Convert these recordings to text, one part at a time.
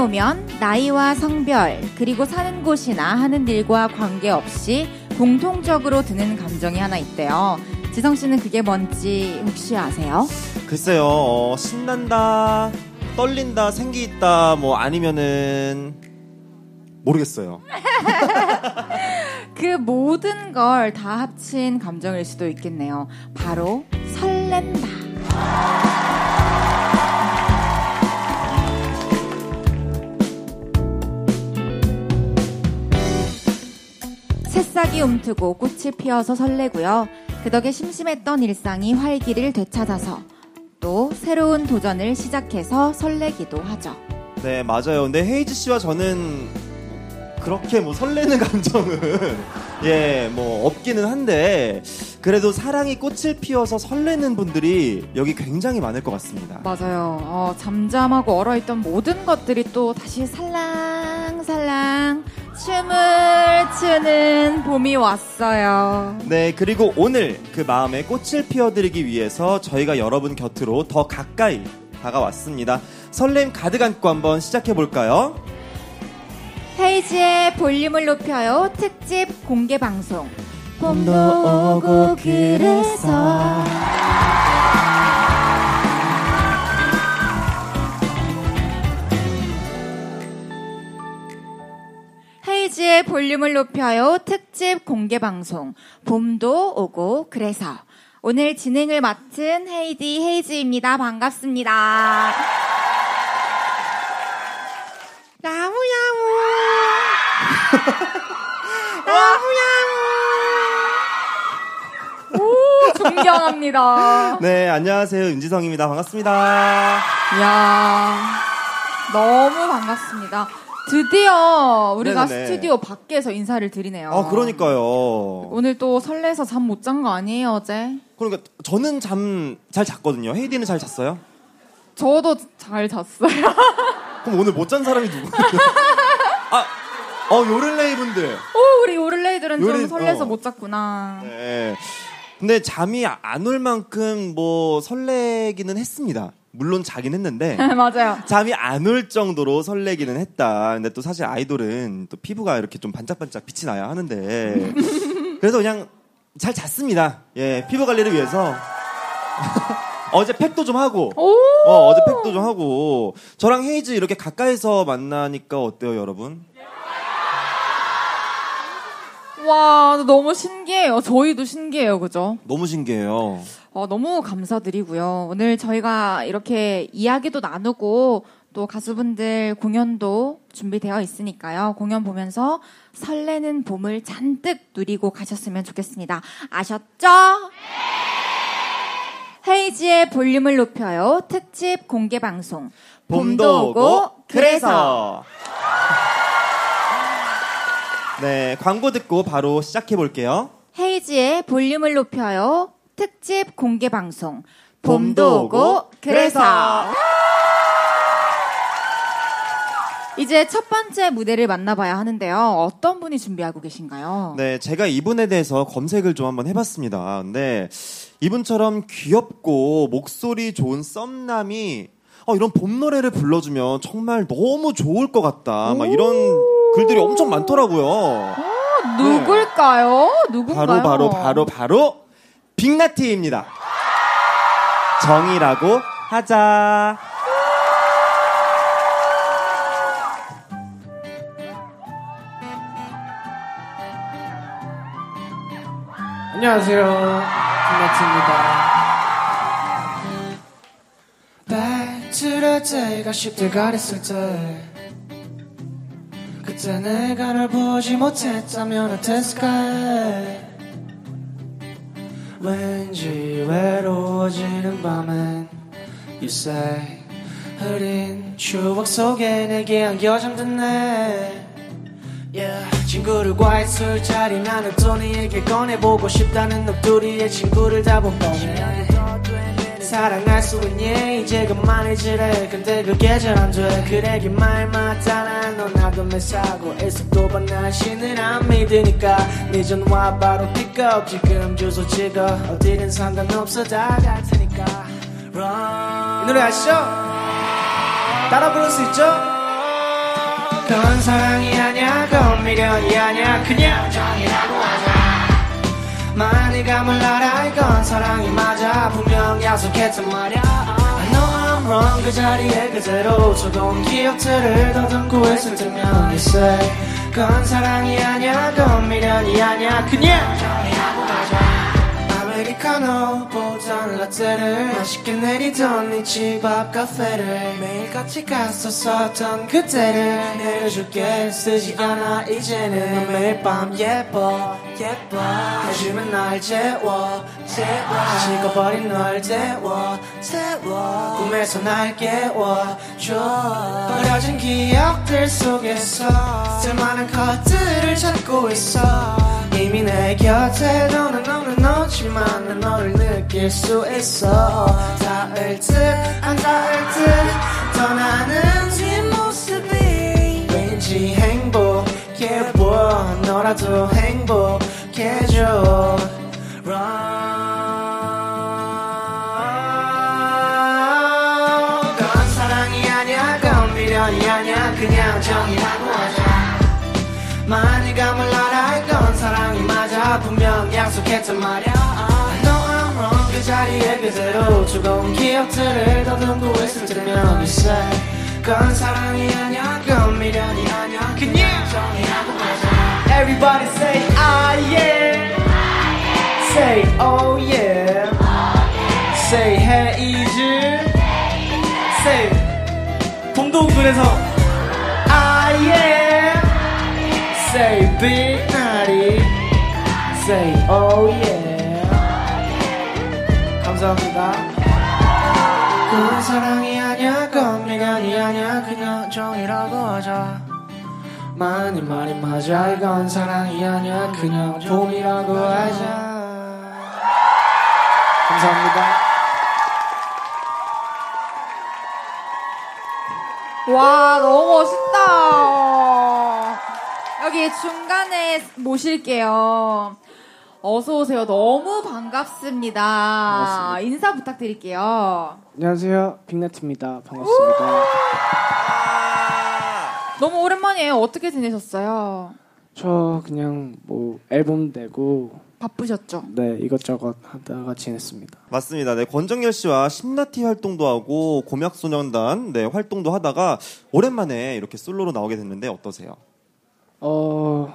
오면 나이와 성별, 그리고 사는 곳이나 하는 일과 관계없이 공통적으로 드는 감정이 하나 있대요. 지성 씨는 그게 뭔지 혹시 아세요? 글쎄요, 어, 신난다, 떨린다, 생기 있다, 뭐 아니면은 모르겠어요. 그 모든 걸 다 합친 감정일 수도 있겠네요. 바로 설렌다. 새싹이 움트고 꽃이 피어서 설레고요. 그 덕에 심심했던 일상이 활기를 되찾아서 또 새로운 도전을 시작해서 설레기도 하죠. 네, 맞아요. 근데 헤이즈 씨와 저는 그렇게 뭐 설레는 감정은 예, 뭐 없기는 한데 그래도 사랑이 꽃을 피워서 설레는 분들이 여기 굉장히 많을 것 같습니다. 맞아요. 어, 잠잠하고 얼어있던 모든 것들이 또 다시 살랑 살랑 춤을 추는 봄이 왔어요. 네, 그리고 오늘 그 마음에 꽃을 피워드리기 위해서 저희가 여러분 곁으로 더 가까이 다가왔습니다. 설렘 가득 안고 한번 시작해 볼까요? 헤이지의 볼륨을 높여요 특집 공개 방송. 봄도 오고 그래서 헤이지의 볼륨을 높여요 특집 공개 방송. 봄도 오고 그래서 오늘 진행을 맡은 헤이디 헤이즈입니다. 반갑습니다. 야무야무. 야무야무. 오, 존경합니다. 네, 안녕하세요. 윤지성입니다. 반갑습니다. 이야, 너무 반갑습니다. 드디어 우리가 네네네. 스튜디오 밖에서 인사를 드리네요. 아, 그러니까요. 오늘 또 설레서 잠 못 잔 거 아니에요, 어제? 그러니까 저는 잠 잘 잤거든요. 헤이디는 잘 잤어요? 저도 잘 잤어요. 그럼 오늘 못 잔 사람이 누구예요? 아, 어, 요를레이 분들. 오, 우리 오를레이들은 좀 요리- 설레서 어. 못 잤구나. 네. 근데 잠이 안 올 만큼 뭐 설레기는 했습니다. 물론 자긴 했는데 맞아요. 잠이 안 올 정도로 설레기는 했다. 근데 또 사실 아이돌은 또 피부가 이렇게 좀 반짝반짝 빛이 나야 하는데 그래서 그냥 잘 잤습니다. 예, 피부 관리를 위해서 어제 팩도 좀 하고 오! 어, 어제 팩도 좀 하고 저랑 헤이즈 이렇게 가까이서 만나니까 어때요, 여러분? 와, 너무 신기해요. 저희도 신기해요. 그죠? 너무 신기해요. 어, 너무 감사드리고요. 오늘 저희가 이렇게 이야기도 나누고 또 가수분들 공연도 준비되어 있으니까요. 공연 보면서 설레는 봄을 잔뜩 누리고 가셨으면 좋겠습니다. 아셨죠? 헤이지의 볼륨을 높여요. 특집 공개 방송. 봄도 오고 그래서 네 광고 듣고 바로 시작해 볼게요. 헤이지의 볼륨을 높여요. 특집 공개 방송. 봄도 오고 그래서 이제 첫 번째 무대를 만나봐야 하는데요. 어떤 분이 준비하고 계신가요? 네 제가 이분에 대해서 검색을 좀 한번 해봤습니다. 근데 이분처럼 귀엽고 목소리 좋은 썸남이 어, 이런 봄 노래를 불러주면 정말 너무 좋을 것 같다. 막 이런 글들이 엄청 많더라고요. 어, 누굴까요? 누군가요? 바로 바로 바로 바로 빅나티입니다. 정이라고 하자. 안녕하세요. 김나트입니다. 배틀할 때가 쉽지가 않았을 때 그때 내가 널 보지 못했다면 어땠을까 왠지 외로워지는 밤엔 You say 흐린 추억 속에 내게 안겨 내 Yeah. 친구들과의 술자리 나는 또 네에게 꺼내보고 싶다는 넋두리의 친구를 다본 뻔해 사랑할 수 있니? 이제 그만해지래 근데 그게 잘 안돼. 그래기 말마다 난넌 나도 매사고 반난 신을 안 믿으니까. 네 전화 바로 픽업 지금 주소 찍어. 어디든 상관없어. 다 갈 테니까. Run. 이 노래 아시죠? 따라 부를 수 있죠? 그건 사랑이 아니야. 그건 미련이 아니야. 그냥 정이라고 하자 많이가 몰라라 이건 사랑이 맞아. 분명 약속했단 말야. I know I'm wrong. 그 자리에 그대로 조금 기억들을 더듬고 있을 때면 say 그건 사랑이 아니야. 그건 미련이 아니야. 그냥 아메리카노보단 라떼를 맛있게 내리던 네집앞 카페를 매일 같이 갔었었던 그때를. 내려줄게 쓰지 않아 이제는. 넌 매일 밤 예뻐 예뻐. 해주면 날 재워 재워. 식어버린 널 태워 태워. 꿈에서 날 깨워줘 버려진 기억들 속에서 쓸만한 것들을 찾고 있어 이미 내 곁에 너는 너는 너지만 난 너를 느낄 수 있어. 닿을 듯안 닿을 듯 떠나는 뒷모습이 왠지 행복해 보여. 너라도 행복해져 Run. 약속했단 말야 know I'm wrong 그 자리에 그대로 죽어온 기억들을 더듬고 있을 때면 say 그건 사랑이 아니야 그건 미련이 아니야 그냥 정이라고 하자 Everybody say ah yeah Say oh yeah Say hey easy Say 동동군에서 ah yeah Say big Say oh yeah. 감사합니다. 그건 사랑이 아니야 그건 미련이 아니야 그냥 정이라고 하자. 많이 말이 맞아 이건 사랑이 아니야 그냥 봄이라고 하자. 감사합니다. 와, 너무 멋있다. 여기 중간에 모실게요. 어서 오세요. 너무 반갑습니다. 반갑습니다. 인사 부탁드릴게요. 안녕하세요. 빅나트입니다. 반갑습니다. 너무 오랜만이에요. 어떻게 지내셨어요? 저 그냥 뭐 앨범 내고 바쁘셨죠? 네 이것저것 하다가 지냈습니다. 맞습니다. 네, 권정열 씨와 신나티 활동도 하고 고막소년단 네, 활동도 하다가 오랜만에 이렇게 솔로로 나오게 됐는데 어떠세요? 어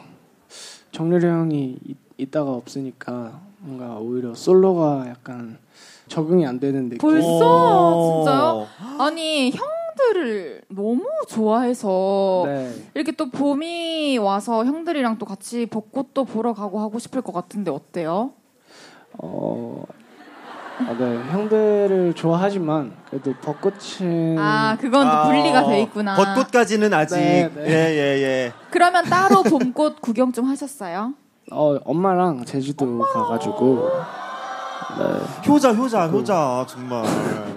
정렬이 형이 이, 있다가 없으니까 뭔가 오히려 솔로가 약간 적응이 안 되는 느낌. 벌써? 오. 진짜요? 아니, 형들을 너무 좋아해서 네. 이렇게 또 봄이 와서 형들이랑 또 같이 벚꽃도 보러 가고 하고 싶을 것 같은데 어때요? 어. 아, 네, 형들을 좋아하지만 그래도 벚꽃은 아, 그건 또 아, 분리가 돼 있구나. 벚꽃까지는 아직 네, 네. 예, 예, 예. 그러면 따로 봄꽃 구경 좀 하셨어요? 어, 엄마랑 제주도 가가지고 네. 효자, 효자, 효자. 정말.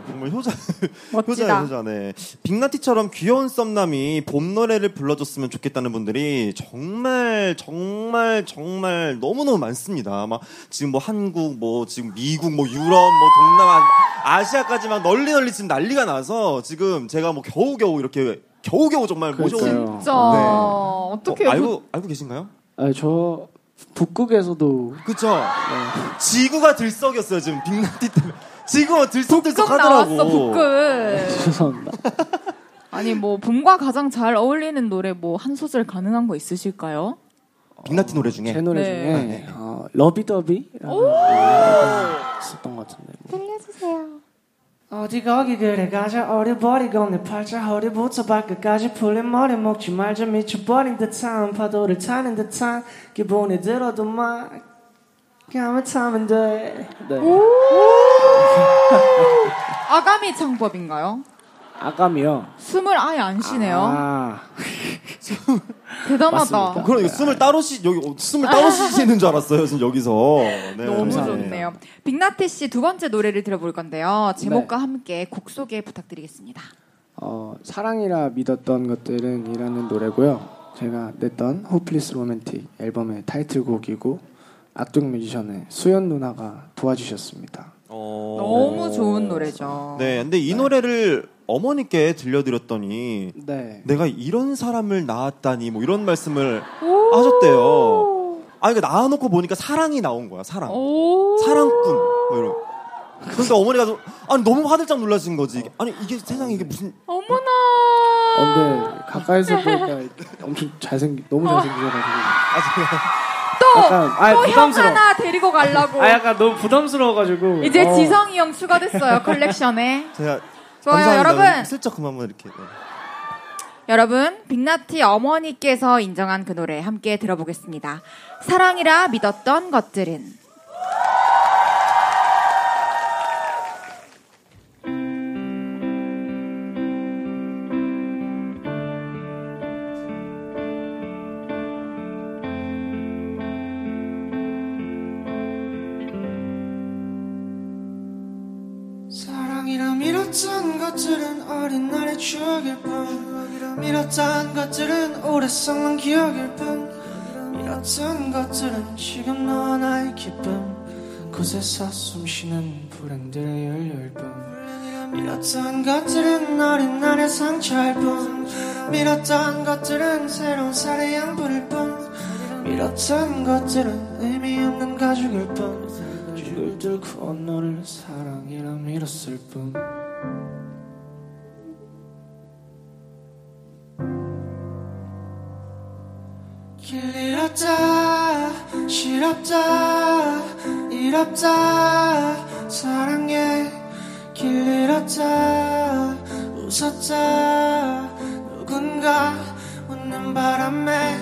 정말 효자. 멋지다. 효자네, 효자네. 빅나티처럼 귀여운 썸남이 봄 노래를 불러줬으면 좋겠다는 분들이 정말, 정말, 정말 너무 너무 많습니다. 막 지금 뭐 한국, 뭐 지금 미국, 뭐 유럽, 뭐 동남아, 아시아까지 막 널리 널리 지금 난리가 나서 지금 제가 뭐 겨우 겨우 이렇게 겨우 겨우 정말 모셔온. 진짜 네. 어떻게 어, 알고, 알고 계신가요? 아, 저 북극에서도 그쵸? 지구가 들썩였어요, 지금 빅나티 때문에. 지구가 들썩들썩 북극 하더라고. 나왔어 북극. 죄송합니다. 아니 뭐 봄과 가장 잘 어울리는 노래 뭐 한 소절 가능한 거 있으실까요? 빅나티 노래 중에. 제 노래 네. 중에 어, 러비더비라는 노래가 있었던 것 같은데 들려주세요. 어디 거기 그래 가자 어려버리고 내 팔자 허리부터 발끝까지 풀린 머리 먹지 말자 미쳐버린 듯한 파도를 타는 듯한 기분이 들어도 막 가면 타면 돼 네. 아가미 창법인가요? 아감이요. 숨을 아예 안 쉬네요. 아, 대단하다. 그럼 이거 숨을 따로 쉬 여기 어, 숨을 따로 쉬시는 줄 알았어요. 지금 여기서. 네, 너무. 좋네요. 빅나티 씨 두 번째 노래를 들어볼 건데요. 제목과 함께 곡 소개 부탁드리겠습니다. 어, 사랑이라 믿었던 것들은 이라는 노래고요. 제가 냈던 Hopeless Romantic 앨범의 타이틀곡이고 악동 뮤지션의 수연 누나가 도와주셨습니다. 어... 너무 좋은 노래죠. 네, 근데 이 노래를 어머니께 들려드렸더니 네. 내가 이런 사람을 낳았다니 뭐 이런 말씀을 하셨대요. 아, 그러니까 낳아놓고 보니까 사랑이 나온 거야, 사랑. 오. 사랑꾼. 뭐 이런. 그런데 어머니가 좀, 아니, 너무 화들짝 놀라신 거지. 아니, 이게 세상에 이게 무슨. 어머나. 어, 근데 가까이서 보니까 엄청 잘생기, 너무 잘생기셔가지고. 아, 제가. 또, 약간, 아, 또형 부담스러워. 하나 데리고 가려고. 아, 약간 너무 부담스러워가지고. 이제 어. 지성이 형 추가됐어요, 컬렉션에. 제가. 좋아요, 감사합니다. 여러분. 슬쩍 그만 한번 이렇게. 네. 여러분, 빅나티 어머니께서 인정한 그 노래 함께 들어보겠습니다. 사랑이라 믿었던 것들은. 추억일 뿐. 밀었던 것들은 오래 썩는 기억일 뿐. 밀었던 것들은 지금 너와 나의 기쁨. 곳에서 숨쉬는 불행들의 연료일 뿐 밀었던 것들은 어린 날의 상처일 뿐. 밀었던 것들은 새로운 살의 양분일 뿐. 밀었던 것들은 의미 없는 가죽일 뿐. 죽을 뚫고 너를 사랑이라 밀었을 뿐 길 잃었다 싫었다 잃었다 사랑해 길 잃었다 웃었다 누군가 웃는 바람에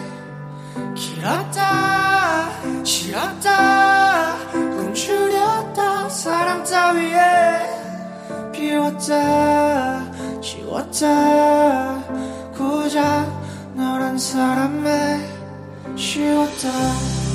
길었다 싫었다 꿈추렸다 사랑 따위에 비웠다 지웠다 고작 너란 사람에 쉬웠다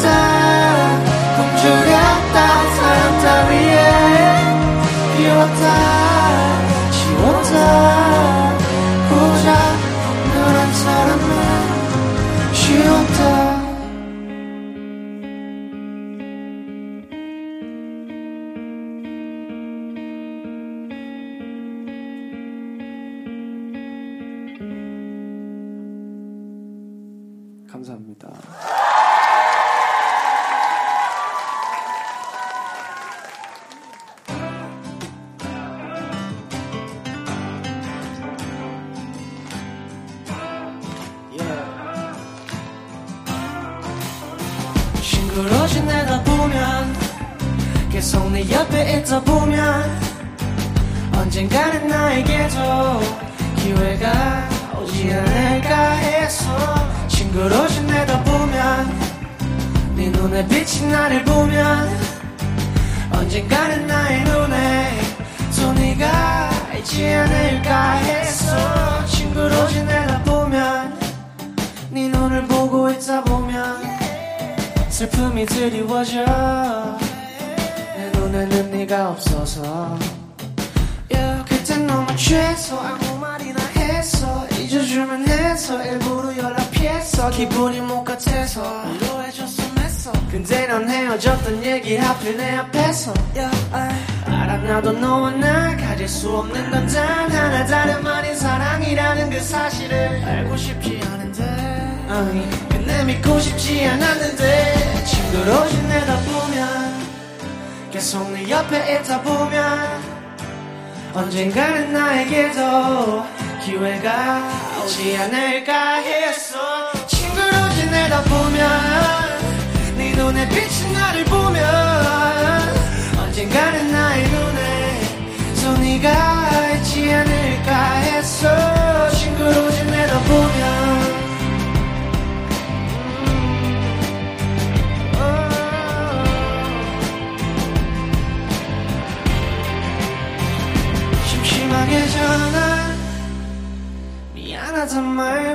싫 언젠가는 나에게도 기회가 오지 않을까 했어. 친구로 지내다 보면 네 눈에 비친 나를 보면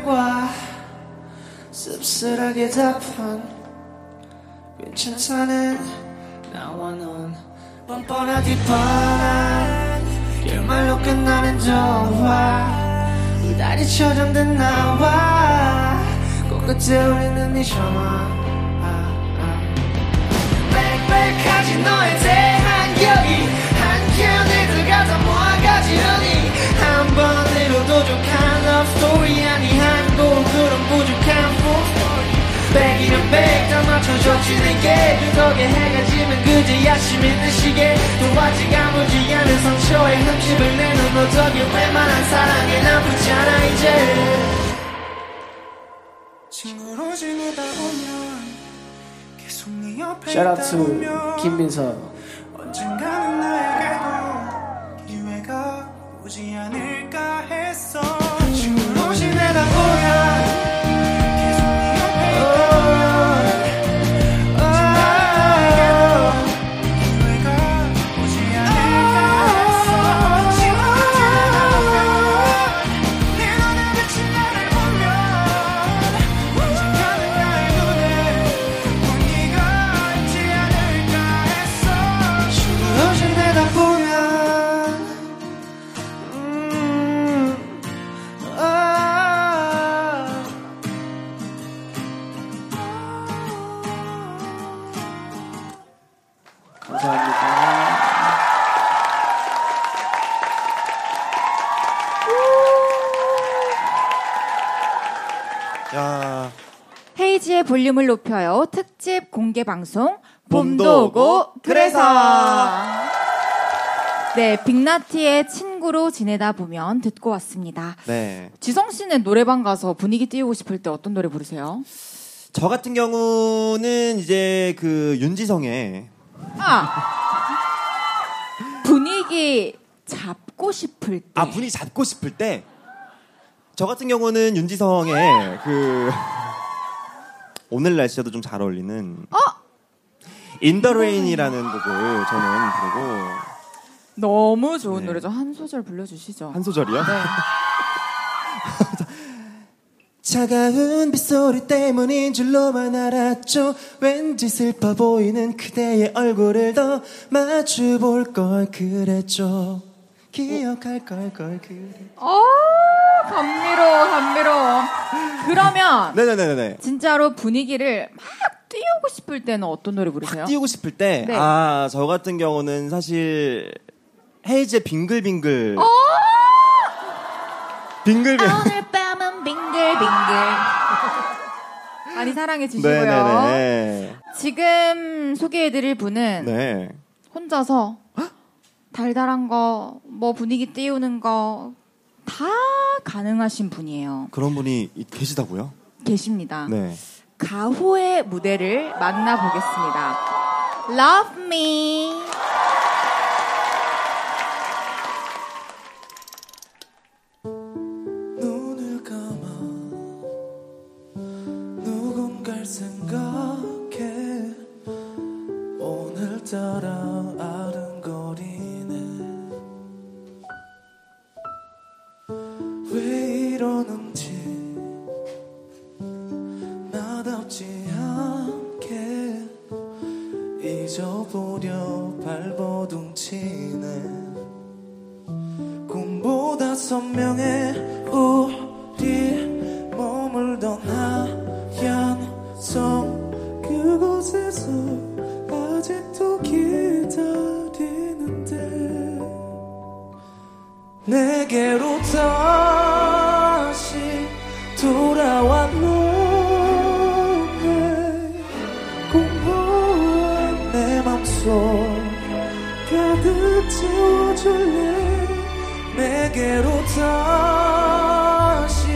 말과 씁쓸하게 답한 괜찮다는 나와 넌 뻔뻔하디 뻔한 결말로 끝나는 동화 우다리 처잠든 나와 꽃끝에 울리는 네 전화. 빽빽하지 너에 대한 여기 한 번으로 도 족한 love story. 아니 한곡 그런 부족한 full story. 백이면 백다 맞춰줬지 내게 그 덕에 해가 지면 그제야 심 있는 시계 또 아직 아무지 않은 상처에 흠집을 내는 너 덕에 웬만한 사랑에 나쁘지 않아 이제. 친구로 지내다 보면 계속 네 옆에 샤라투 보면 김민서. 언젠가 볼륨을 높여요. 특집 공개 방송 봄도 오고 그래서. 네 빅나티의 친구로 지내다 보면 듣고 왔습니다. 네. 지성 씨는 노래방 가서 분위기 띄우고 싶을 때 어떤 노래 부르세요? 저 같은 경우는 이제 그 윤지성의 아 분위기 잡고 싶을 때. 아 분위기 잡고 싶을 때 저 같은 경우는 윤지성의 그 오늘 날씨와도 좀 잘 어울리는 어? In the Rain이라는 곡을 저는 부르고 너무 좋은 네. 노래죠. 한 소절 불러주시죠. 한 소절이요? 네. 차가운 빗소리 때문인 줄로만 알았죠 왠지 슬퍼 보이는 그대의 얼굴을 더 마주 볼 걸 그랬죠 기억할 걸걸 그랬 어 감미로워 감미로워. 그러면 네네네네 진짜로 분위기를 막 띄우고 싶을 때는 어떤 노래 부르세요? 띄우고 싶을 때, 네. 아, 저 같은 경우는 사실, 헤이즈의 빙글빙글. 어? 빙글빙글. 아, 오늘 밤은 빙글빙글. 많이 사랑해 주시고요. 네네네. 지금 소개해드릴 분은 네. 혼자서 달달한 거, 뭐 분위기 띄우는 거 다 가능하신 분이에요. 그런 분이 이- 계시다고요? 계십니다. 네. 가호의 무대를 만나보겠습니다. Love me. 내게로 다시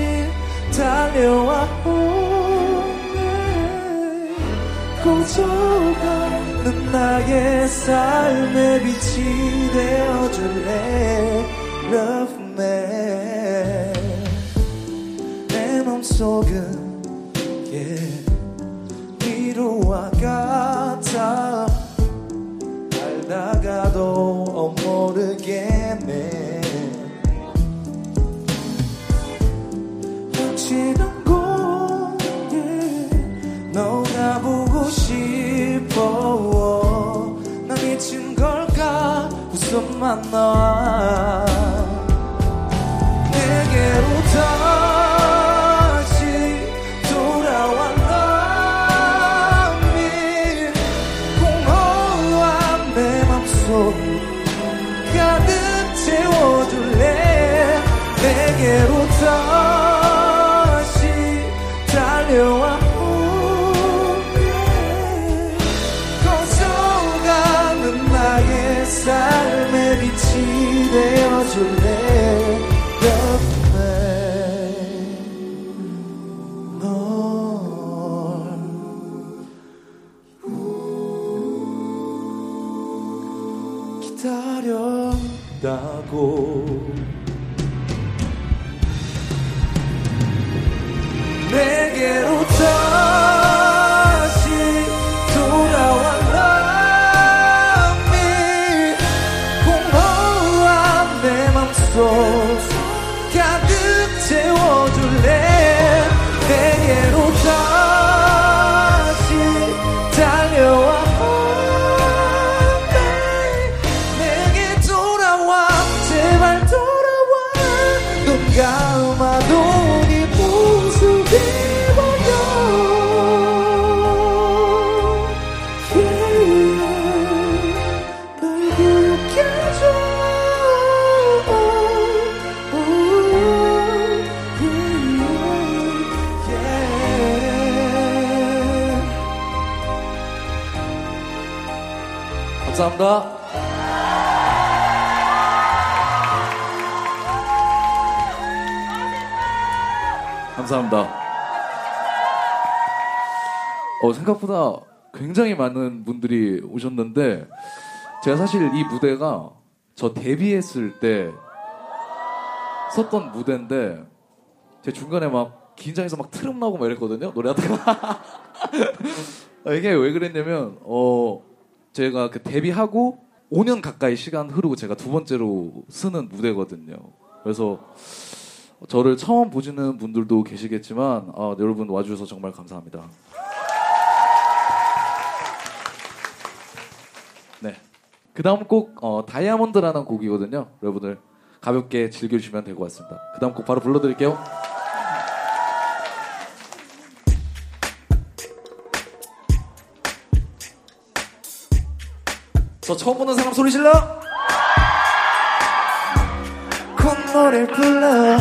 달려와 오네 꺼져가는 나의 삶의 빛이 되어줄래? Love me. 내 맘속은 yeah, 위로와 같아. 알다가도 모르겠네 지난 곳에 너가 보고 싶어. 난 미친 걸까? 웃음만 나 감사합니다. 감사합니다. 어, 생각보다 굉장히 많은 분들이 오셨는데 제가 사실 이 무대가 저 데뷔했을 때 섰던 무대인데 제 중간에 막 긴장해서 막 트름 나고 막 이랬거든요 노래하다가 아, 이게 왜 그랬냐면 어 제가 그 데뷔하고 5년 가까이 시간 흐르고 제가 두 번째로 쓰는 무대거든요 그래서 저를 처음 보시는 분들도 계시겠지만 아, 여러분 와주셔서 정말 감사합니다. 네. 그 다음 곡 어, 다이아몬드라는 곡이거든요. 여러분들 가볍게 즐겨주시면 될 것 같습니다. 그 다음 곡 바로 불러드릴게요. 저 처음 보는 사람 소리 질러! 콧노래 불러.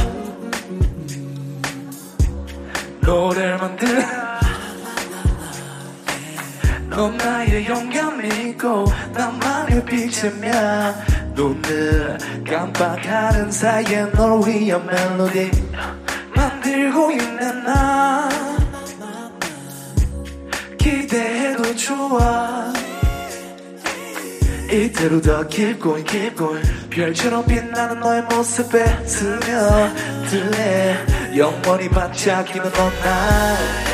노래를 만들어 넌 나의 영감 믿고 나만의 빛이며 눈을 깜빡하는 사이에 널 위한 멜로디 만들고 있는 나. 기대해도 좋아 이대로 더 깊고 깊고 별처럼 빛나는 너의 모습에 스며들래. 영원히 반짝이는 너날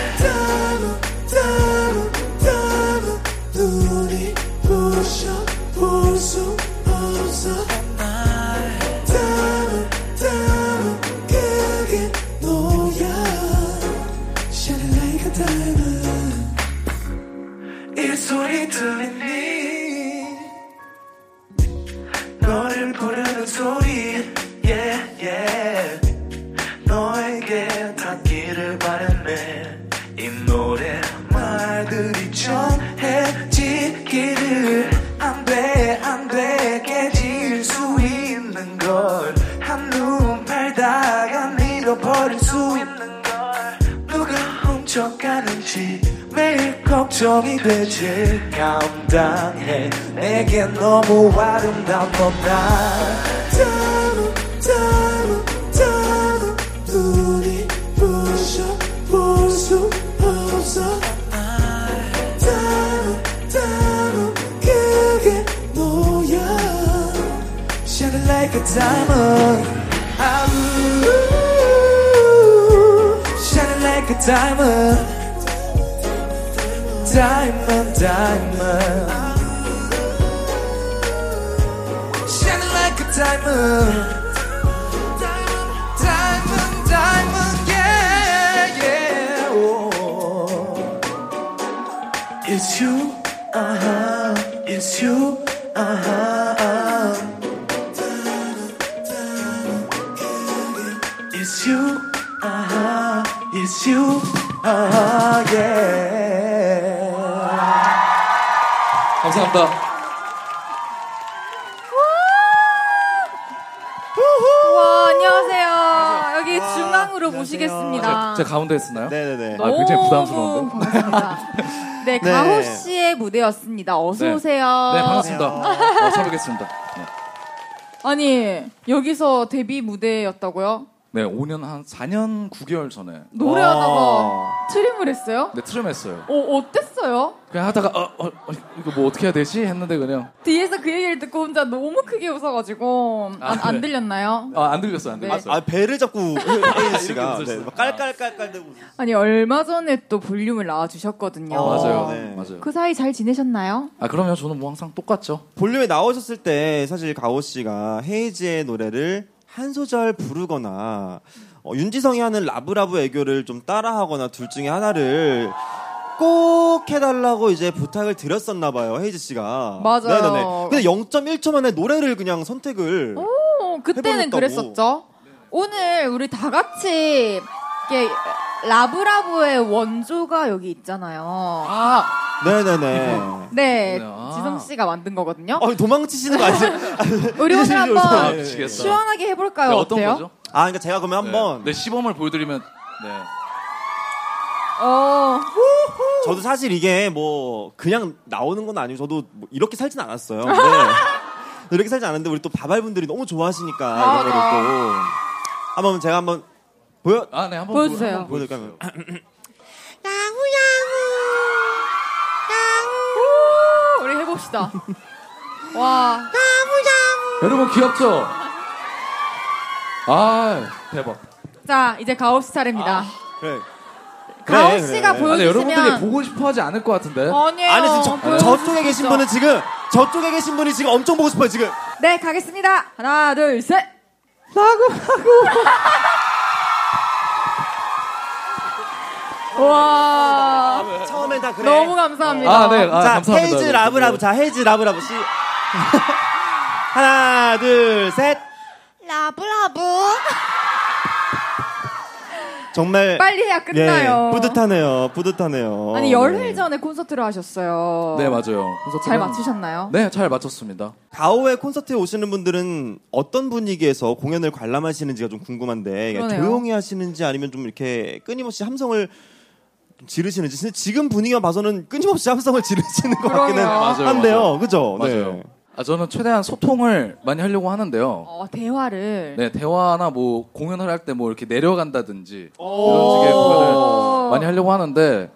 걱정이 되지. 감당해. 내게 너무 아름다운 너나 다음 다음 다음 눈이 부셔 볼 수 없어. 다음 다음 그게 뭐야? Shining like a diamond. 아우. Shining like a diamond diamond, diamond. Shining like a diamond. Oh. It's you, uh huh. It's you, uh huh. It's you, uh huh. It's you, uh huh. Yeah. 감사합니다. 와, 안녕하세요. 여기 중앙으로 모시겠습니다. 제가 가운데 했었나요? 네네네. 아, 굉장히 부담스러운데? 네, 네. 가호 씨의 무대였습니다. 어서 네. 오세요. 네, 반갑습니다. 어, 처음 뵙겠습니다. 네. 아니, 여기서 데뷔 무대였다고요? 네, 5년 한 4년 9개월 전에 노래하다가 트림을 했어요? 네, 트림했어요. 어, 어땠어요? 그냥 하다가 어, 어, 어, 이거 뭐 어떻게 해야 되지 했는데 그냥 뒤에서 그 얘기를 듣고 혼자 너무 크게 웃어가지고 안, 아, 안 네. 들렸나요? 아, 안 들렸어요. 안 네. 들렸어요. 아 배를 잡고 혜인 씨가 네. 막 깔깔깔깔 대고 아니 얼마 전에 또 볼륨을 나와주셨거든요. 어, 맞아요. 네. 맞아요. 그 사이 잘 지내셨나요? 아, 그럼요. 저는 뭐 항상 똑같죠. 볼륨에 나오셨을 때 사실 가호 씨가 헤이즈의 노래를 한 소절 부르거나 어, 윤지성이 하는 라브라브 애교를 좀 따라하거나 둘 중에 하나를 꼭 해달라고 이제 부탁을 드렸었나 봐요 헤이즈 씨가 맞아요. 네네네. 근데 0.1초 만에 노래를 그냥 선택을 어, 그때는 해버렸다고. 그랬었죠. 오늘 우리 다 같이 이게 라브라브의 원조가 여기 있잖아요. 아, 네네네. 네, 아. 지성 씨가 만든 거거든요. 어, 도망치시는 거 아니죠? 우리 오늘 한번 아, 미치겠다. 시원하게 해볼까요? 네, 어떤 어때요? 거죠? 아, 그러니까 제가 그러면 한번 네, 네, 시범을 보여드리면 네. 어, 저도 사실 이게 뭐 그냥 나오는 건 아니고 저도 뭐 이렇게 살진 않았어요. 근데 이렇게 살지 않았는데 우리 또 바발분들이 너무 좋아하시니까 아, 이거를 또 한번 제가 한번 보여 아, 네, 한번 보여주세요. 한번 보여 드릴까요? 오, 우리 해봅시다. 와, 여러분 귀엽죠? 아, 대박. 자 이제 가오 씨 차례입니다. 그래. 가오 그래, 씨가 그래. 보여주시면 아니, 여러분들이 보고 싶어 하지 않을 것 같은데. 아니에요. 아니 지금 저, 저쪽에 수 계신 있어. 분은 지금 저쪽에 계신 분이 지금 엄청 보고 싶어요 지금. 네 가겠습니다. 하나 둘 셋. 라고 하고. 와 처음엔 다 그래. 너무 감사합니다. 아, 네. 아, 자 감사합니다. 헤이즈 라브라브 자 헤이즈 라브라브 씨. 하나 둘 셋. 라브라브. 정말 빨리 해야 끝나요. 예, 뿌듯하네요. 뿌듯하네요. 아니 열흘 전에 콘서트를 하셨어요. 네, 맞아요. 콘서트는- 잘 맞추셨나요? 네, 잘 맞췄습니다. 가오의 콘서트에 오시는 분들은 어떤 분위기에서 공연을 관람하시는지가 좀 궁금한데 그냥 그러네요. 조용히 하시는지 아니면 좀 이렇게 끊임없이 함성을 좀 지르시는지 근데 지금 분위기만 봐서는 끊임없이 함성을 지르시는 것 같기는. 맞아요, 한데요, 맞아요. 그죠? 맞아요. 네. 아, 저는 최대한 소통을 많이 하려고 하는데요. 어, 대화를. 네, 대화나 뭐 공연을 할 때 뭐 이렇게 내려간다든지 이런 오. 식의 공연을 많이 하려고 하는데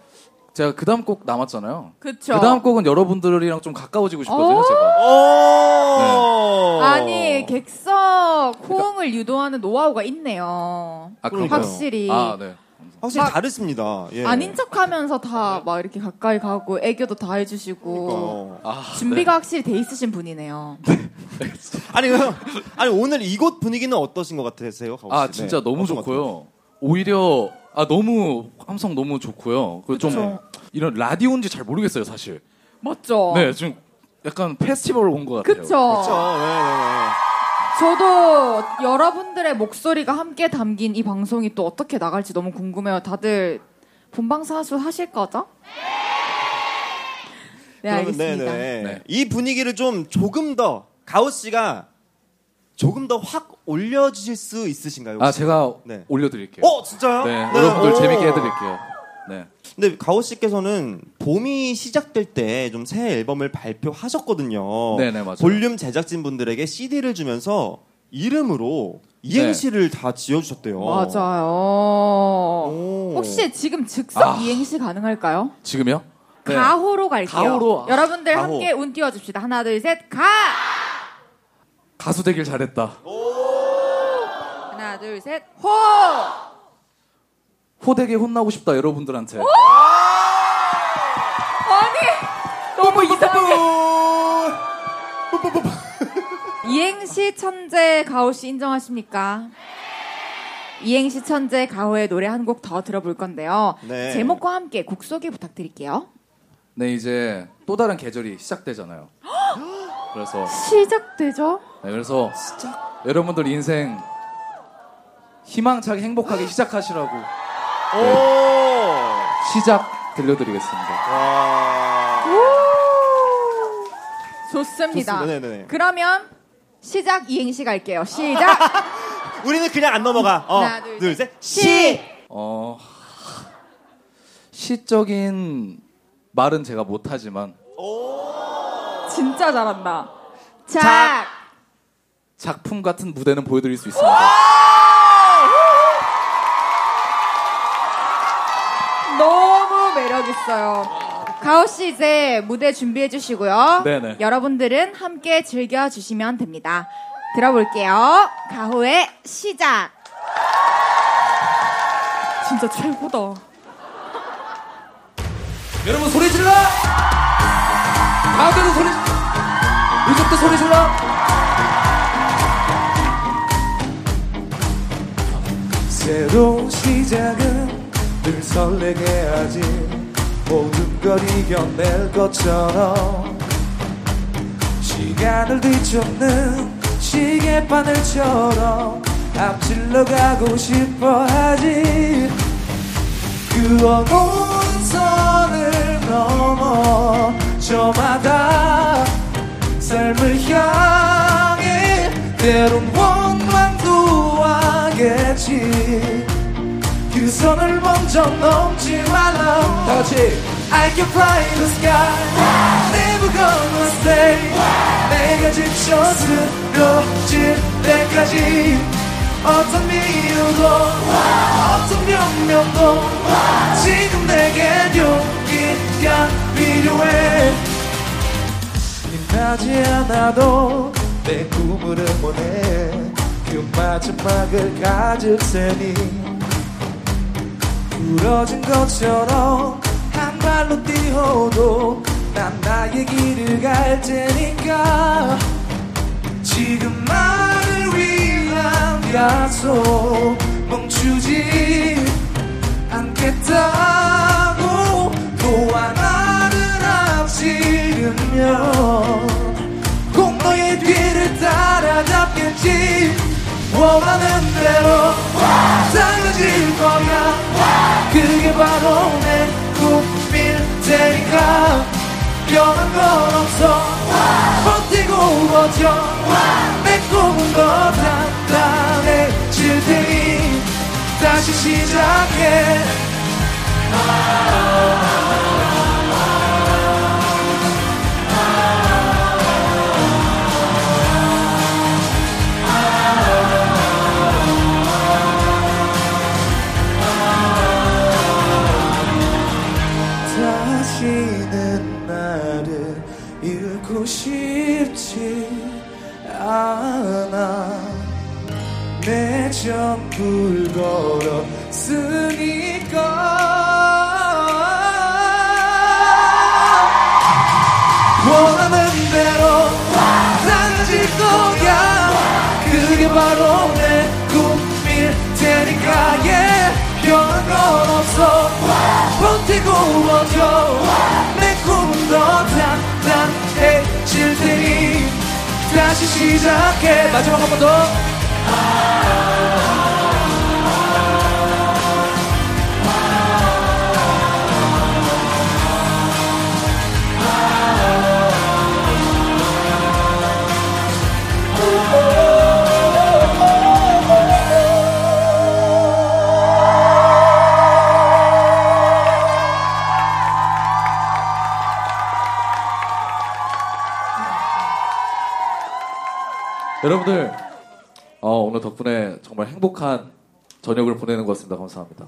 제가 그 다음 곡 남았잖아요. 그쵸. 그 다음 곡은 여러분들이랑 좀 가까워지고 싶거든요, 오. 제가. 오. 아니 객석 호응을 유도하는 노하우가 있네요. 아, 그런가요? 확실히. 아, 네. 확실히 막- 다르십니다. 예. 아닌 척하면서 다 막 이렇게 가까이 가고 애교도 다 해주시고. 아, 준비가 확실히 돼 있으신 분이네요. 아니 그- 아니 오늘 이곳 분위기는 어떠신 것 같으세요? 아, 진짜 네. 너무? 좋고요. 오히려 아 너무 함성 너무 좋고요. 그리고 좀. 이런 라디오인지 잘 모르겠어요, 사실. 맞죠? 네, 지금 약간 페스티벌 온 것 같아요. 그쵸. 그렇죠. 네, 네, 네. 저도 여러분들의 목소리가 함께 담긴 이 방송이 또 어떻게 나갈지 너무 궁금해요. 다들 본방사수 하실 거죠? 네, 알겠습니다. 네네. 네. 이 분위기를 좀 조금 더 가오 씨가 조금 더 확 올려주실 수 있으신가요? 아, 혹시? 제가 네. 올려드릴게요. 어 진짜요? 네, 여러분들 오. 재밌게 해드릴게요. 네. 근데 가오 씨께서는 봄이 시작될 때 좀 새 앨범을 발표하셨거든요. 네네, 맞아요. 볼륨 제작진 분들에게 CD를 주면서 이름으로 이행시를 다 지어주셨대요. 맞아요. 오. 혹시 지금 즉석 아. 이행시 가능할까요? 지금요? 네. 가호로 갈게요. 가호로. 여러분들 가호. 함께 운 띄워줍시다. 하나, 둘, 셋, 가! 가수 되길 잘했다. 하나, 둘, 셋, 호! 호되게 혼나고 싶다 여러분들한테. 아니! 너무 이상해. 이행시 천재 가호 씨 인정하십니까? 이행시 천재 가호의 노래 한 곡 더 들어볼 건데요. 네. 제목과 함께 곡 소개 부탁드릴게요. 네 이제 또 다른 계절이 시작되잖아요. 그래서 시작되죠? 네, 그래서 여러분들 인생 희망차게 행복하게 시작하시라고 오. 시작 들려드리겠습니다. 와. 좋습니다. 좋습니다. 네네네. 그러면 시작 이행시 갈게요. 시작. 우리는 그냥 안 넘어가. 어, 하나, 둘, 둘, 셋. 시. 어 시적인 말은 제가 못하지만 진짜 잘한다. 작. 작. 작품 같은 무대는 보여드릴 수 있습니다. 있어요. 가오 씨 이제 무대 준비해 주시고요. 네네. 여러분들은 함께 즐겨 주시면 됩니다. 들어볼게요. 가호의 시작. 진짜 최고다. 여러분 소리 질러! 가운데도 소리 이쪽도 소리 질러! 새로운 시작은 늘 설레게 하지 모든 걸 이겨낼 것처럼 시간을 뒤쫓는 시계바늘처럼 앞질러 가고 싶어 하지. 그 어두운 선을 넘어 저마다 삶을 향해 때론 원망도 하겠지 그 선을 먼저 넘지 말라. 다 같이 I can fly in the sky. Never gonna stay. 내가 지쳐 쓰러질 때까지. 어떤 이유도 어떤 변명도 지금 내겐 용기가 필요해. 빛나지 않아도 내 꿈을 응원해 그 마지막을 가질 테니 부러진 것처럼 한 발로 뛰어도 난 나의 길을 갈 테니까. 지금 나를 위한 약속 멈추지 않겠다고. 또 하나를 앞지르면 꼭 너의 뒤를 따라잡겠지 원하는 대로 달라질 거야. 그게 바로 내 꿈일 테니까. 변한 건 없어 버티고 버텨. 내 꿈은 더 단단해질 테니 다시 시작해. 다시는 다시 시작해. 마지막 한 번 더 여러분들 어, 오늘 덕분에 정말 행복한 저녁을 보내는 것 같습니다. 감사합니다.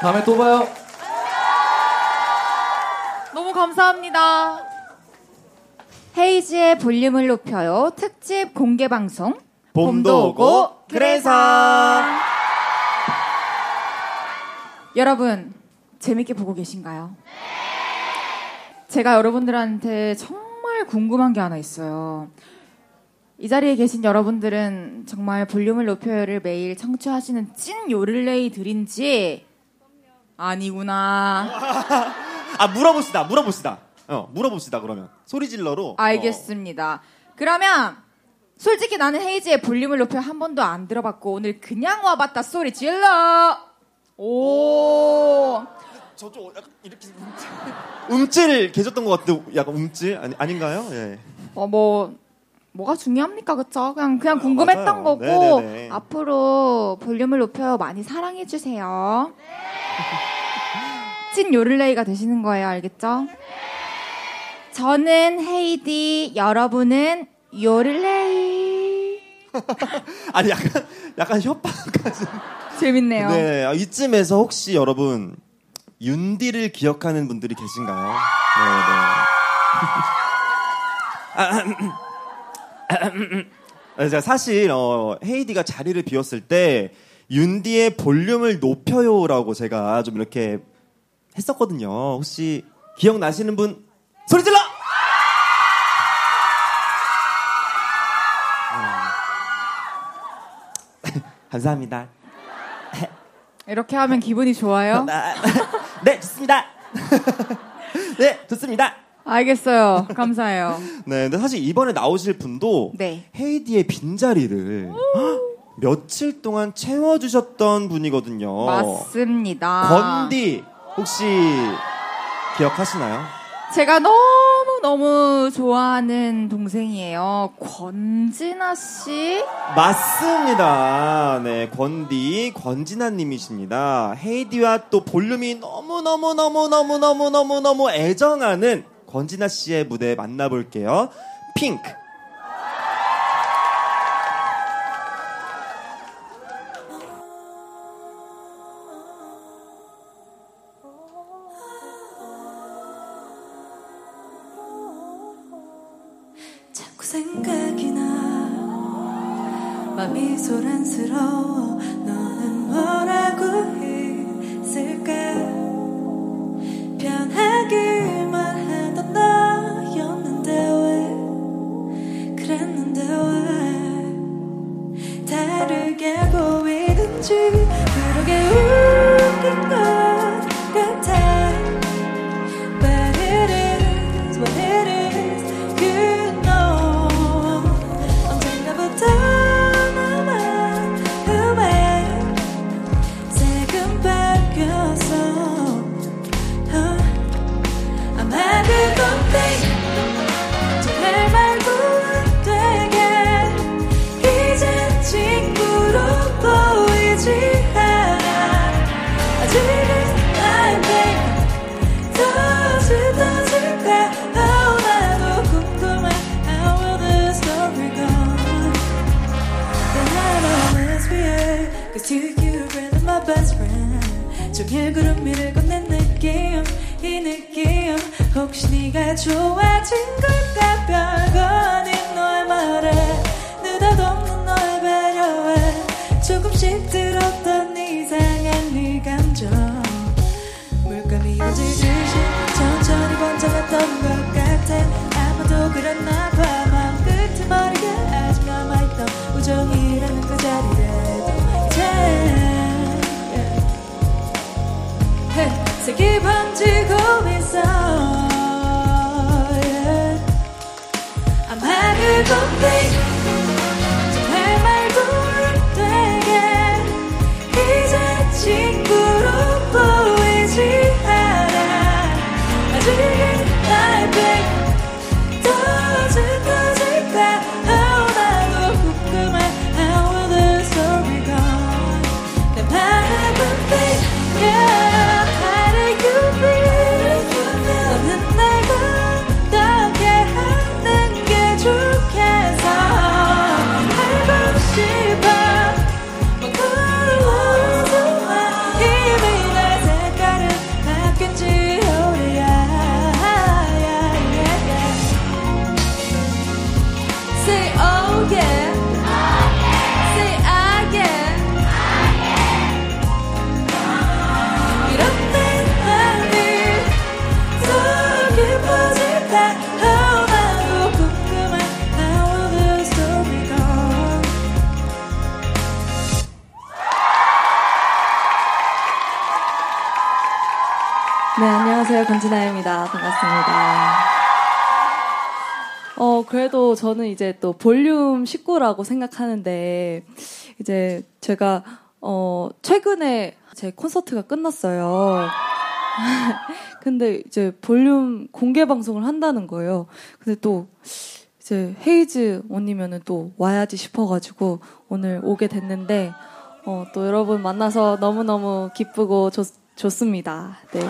다음에 또 봐요. 너무 감사합니다. 헤이즈의 볼륨을 높여요. 특집 공개 방송. 봄도 오고 그래서 여러분 재밌게 보고 계신가요? 제가 여러분들한테 정말 궁금한 게 하나 있어요. 이 자리에 계신 여러분들은 정말 볼륨을 높여요를 매일 청취하시는 찐 요를레이들인지 아니구나. 아 물어봅시다 물어봅시다 어 물어봅시다 그러면 소리 질러로 어. 알겠습니다. 그러면 솔직히 나는 헤이즈의 볼륨을 높여 한 번도 안 들어봤고 오늘 그냥 와봤다 소리 질러. 오. 저쪽 약간 이렇게 움찔 움찔 계셨던 것 같은데 약간 움찔 아니 아닌가요? 예. 어뭐 뭐가 중요합니까, 그쵸? 그냥 그냥 궁금했던 맞아요. 거고 네네네. 앞으로 볼륨을 높여 많이 사랑해 주세요. 찐 요를레이가 되시는 거예요, 알겠죠? 저는 헤이디, 여러분은 요를레이. 아니 약간 약간 협박까지. 재밌네요. 네 아, 이쯤에서 혹시 여러분 윤디를 기억하는 분들이 계신가요? 네 네. 아, 제가 사실 어, 헤이디가 자리를 비웠을 때 윤디의 볼륨을 높여요라고 제가 좀 이렇게 했었거든요. 혹시 기억나시는 분 소리 질러! 음. 감사합니다. 이렇게 하면 기분이 좋아요? 아, 네, 좋습니다. 네, 좋습니다. 알겠어요. 감사해요. 네, 근데 사실 이번에 나오실 분도 네. 헤이디의 빈자리를 며칠 동안 채워주셨던 분이거든요. 맞습니다. 건디 혹시 기억하시나요? 제가 너무 너무 좋아하는 동생이에요. 권진아 씨. 맞습니다. 네, 권디 권진아 님이십니다. 헤이디와 또 볼륨이 너무 너무 너무 너무 너무 너무 너무 애정하는 권진아 씨의 무대 만나볼게요. 핑크. 네, 안녕하세요. 권진아입니다. 반갑습니다. 어, 그래도 저는 이제 또 볼륨 19라고 생각하는데, 이제 제가, 어, 최근에 제 콘서트가 끝났어요. 근데 이제 볼륨 공개 방송을 한다는 거예요. 근데 또, 이제 헤이즈 언니면은 또 와야지 싶어가지고 오늘 오게 됐는데, 어, 또 여러분 만나서 너무너무 기쁘고 좋, 좋습니다. 네.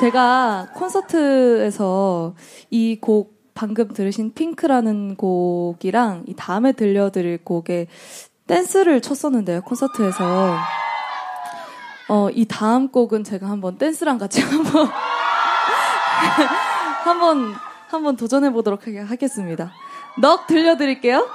제가 콘서트에서 이 곡 방금 들으신 핑크라는 곡이랑 이 다음에 들려드릴 곡에 댄스를 췄었는데요, 콘서트에서. 어, 이 다음 곡은 제가 한번 댄스랑 같이 한번, 한번, 한번 도전해 보도록 하- 하겠습니다. 넉 들려드릴게요.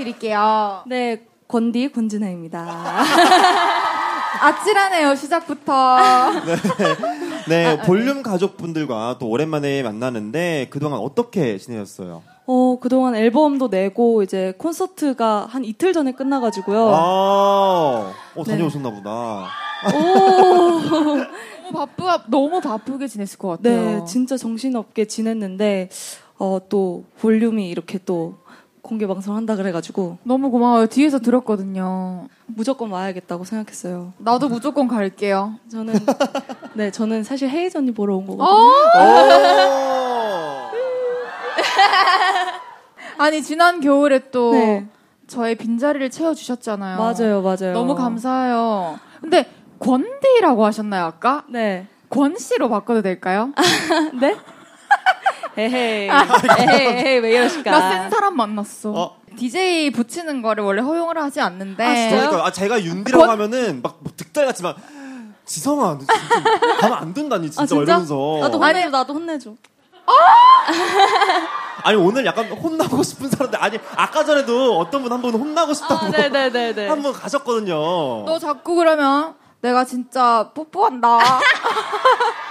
부탁드릴게요. 네, 권디 권진아입니다. 아찔하네요 시작부터. 네, 볼륨 가족분들과 또 오랜만에 만나는데 그동안 어떻게 지내셨어요? 어, 그동안 앨범도 내고 이제 콘서트가 한 이틀 전에 끝나가지고요. 아, 어, 네. 다녀오셨나 보다. 너무 바쁘 너무 바쁘게 지냈을 것 같아요. 네, 진짜 정신없게 지냈는데, 어, 또 볼륨이 이렇게 또 공개 방송 한다 그래가지고 너무 고마워요. 뒤에서 들었거든요. 무조건 와야겠다고 생각했어요. 나도 무조건 갈게요. 저는, 네, 저는 사실 헤이즈 언니 보러 온 거거든요. 오! 아니 지난 겨울에 또 네. 저의 빈자리를 채워주셨잖아요. 맞아요, 맞아요. 너무 감사해요. 근데 권디라고 하셨나요 아까? 네. 권 씨로 바꿔도 될까요? 네? 에헤이. 에헤이, 에헤이, 왜 이러실까? 나 센 사람 만났어. 어? DJ 붙이는 거를 원래 허용을 하지 않는데. 아? 그러니까 아, 제가 윤디라고 권- 하면은 막 뭐 득달 같지만 지성아, 너 진짜 가면 안 된다니 진짜, 아, 진짜? 이러면서. 나도 혼내줘, 나도 혼내줘. 아니 오늘 약간 혼나고 싶은 사람들 아니 아까 전에도 어떤 분 한 분 혼나고 싶다고 아, 네네네네. 한분 가셨거든요. 너 자꾸 그러면 내가 진짜 뽀뽀한다.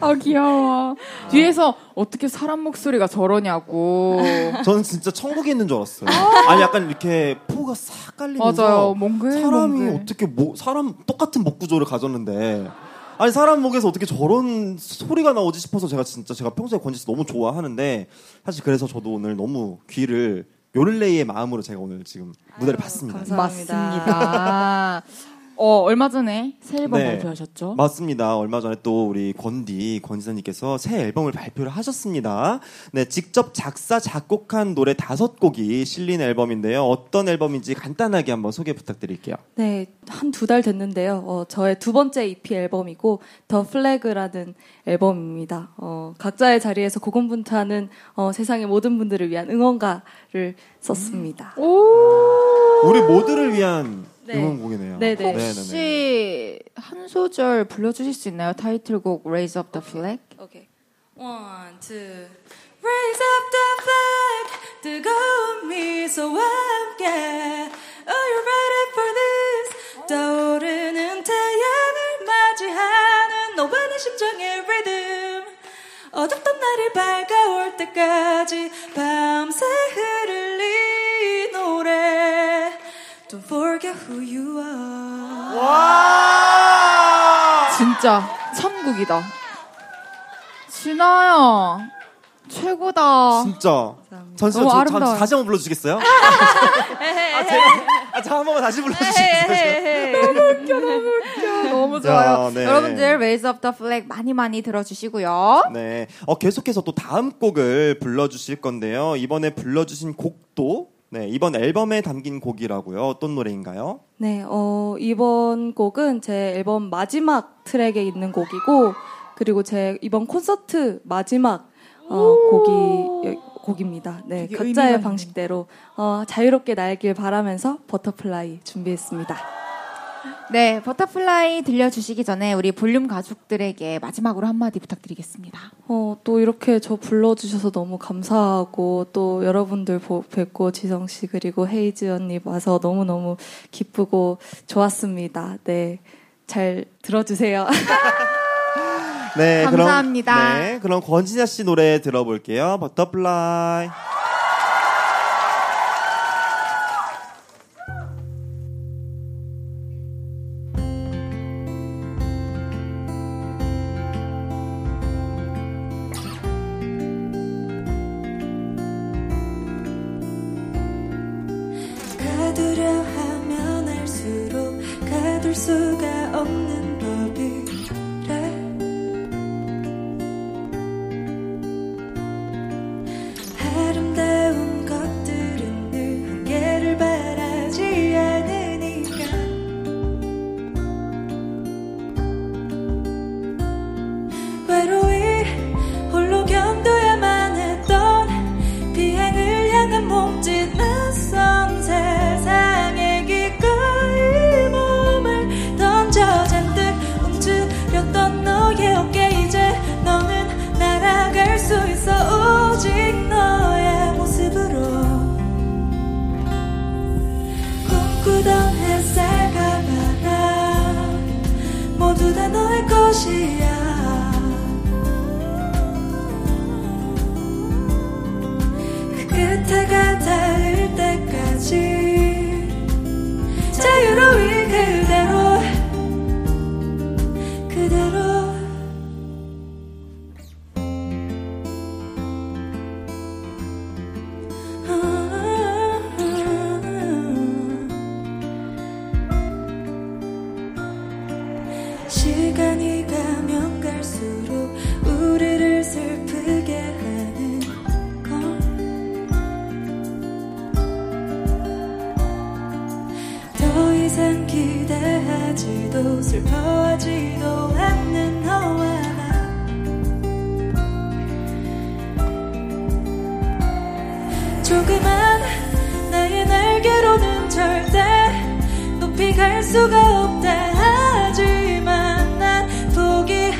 아 귀여워. 뒤에서 어떻게 사람 목소리가 저러냐고. 저는 진짜 천국에 있는 줄 알았어요. 아니 약간 이렇게 포가 싹 깔리면서 맞아요. 몽글 사람이 몽글. 어떻게 목 사람 똑같은 목 구조를 가졌는데 아니 사람 목에서 어떻게 저런 소리가 나오지 싶어서 제가 진짜 제가 평소에 권지 씨 너무 좋아하는데 사실 그래서 저도 오늘 너무 귀를 요를레이의 마음으로 제가 오늘 지금 무대를 봤습니다. 감사합니다. 맞습니다. 어 얼마 전에 새 앨범 네. 발표하셨죠? 맞습니다. 얼마 전에 또 우리 권디 권지사님께서 새 앨범을 발표를 하셨습니다. 네, 직접 작사 작곡한 노래 다섯 곡이 실린 앨범인데요. 어떤 앨범인지 간단하게 한번 소개 부탁드릴게요. 네, 한 두 달 됐는데요. 어, 저의 두 번째 EP 앨범이고 더 플래그라는 앨범입니다. 어, 각자의 자리에서 고군분투하는 어, 세상의 모든 분들을 위한 응원가를 썼습니다. 우리 모두를 위한 네. 응원곡이네요. 네네. 혹시 한 소절 불러주실 수 있나요? 타이틀곡 Raise Up the Flag. 오케이. One, two. Raise up the flag, 뜨거운 미소와 함께. Are you ready for this? 떠오르는 태양을 맞이하는 너와 내 심장의 리듬. 어둡던 날이 밝아올 때까지 밤새 흐를 이 노래. Don't forget who you are. 와! 진짜 천국이다. 진아야 최고다. 진짜. 너무 저, 아름다워요. 잠, 다시 한번 불러주시겠어요? 아, 제가, 아, 자, 한 번만 다시 불러주시겠어요? 너무 좋아요. 야, 네. 여러분들 Raise Up the Flag 많이 많이 들어주시고요. 네. 어, 계속해서 또 다음 곡을 불러주실 건데요. 이번에 불러주신 곡도 네, 이번 앨범에 담긴 곡이라고요. 어떤 노래인가요? 네, 어, 이번 곡은 제 앨범 마지막 트랙에 있는 곡이고, 그리고 제 이번 콘서트 마지막 어, 곡이 여- 곡입니다. 네, 각자의. 방식대로 어, 자유롭게 날길 바라면서 Butterfly 준비했습니다. 네, Butterfly 들려주시기 전에 우리 볼륨 가족들에게 마지막으로 한마디 부탁드리겠습니다. 어, 또 이렇게 저 불러주셔서 너무 감사하고 또 여러분들 보- 뵙고 지성 씨 그리고 헤이즈 언니 와서 너무 너무 기쁘고 좋았습니다. 네, 잘 들어주세요. 네, 감사합니다. 그럼, 네, 그럼 권진아 씨 노래 들어볼게요. Butterfly. 기대하지도 슬퍼하지도 않는 너와 나. 조그만 나의 날개로는 절대 높이 갈 수가 없다. 하지만 난 포기하는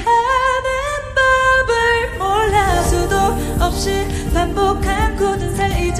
법을 몰라 수도 없이 반복한 굳은 살 이제 나는 이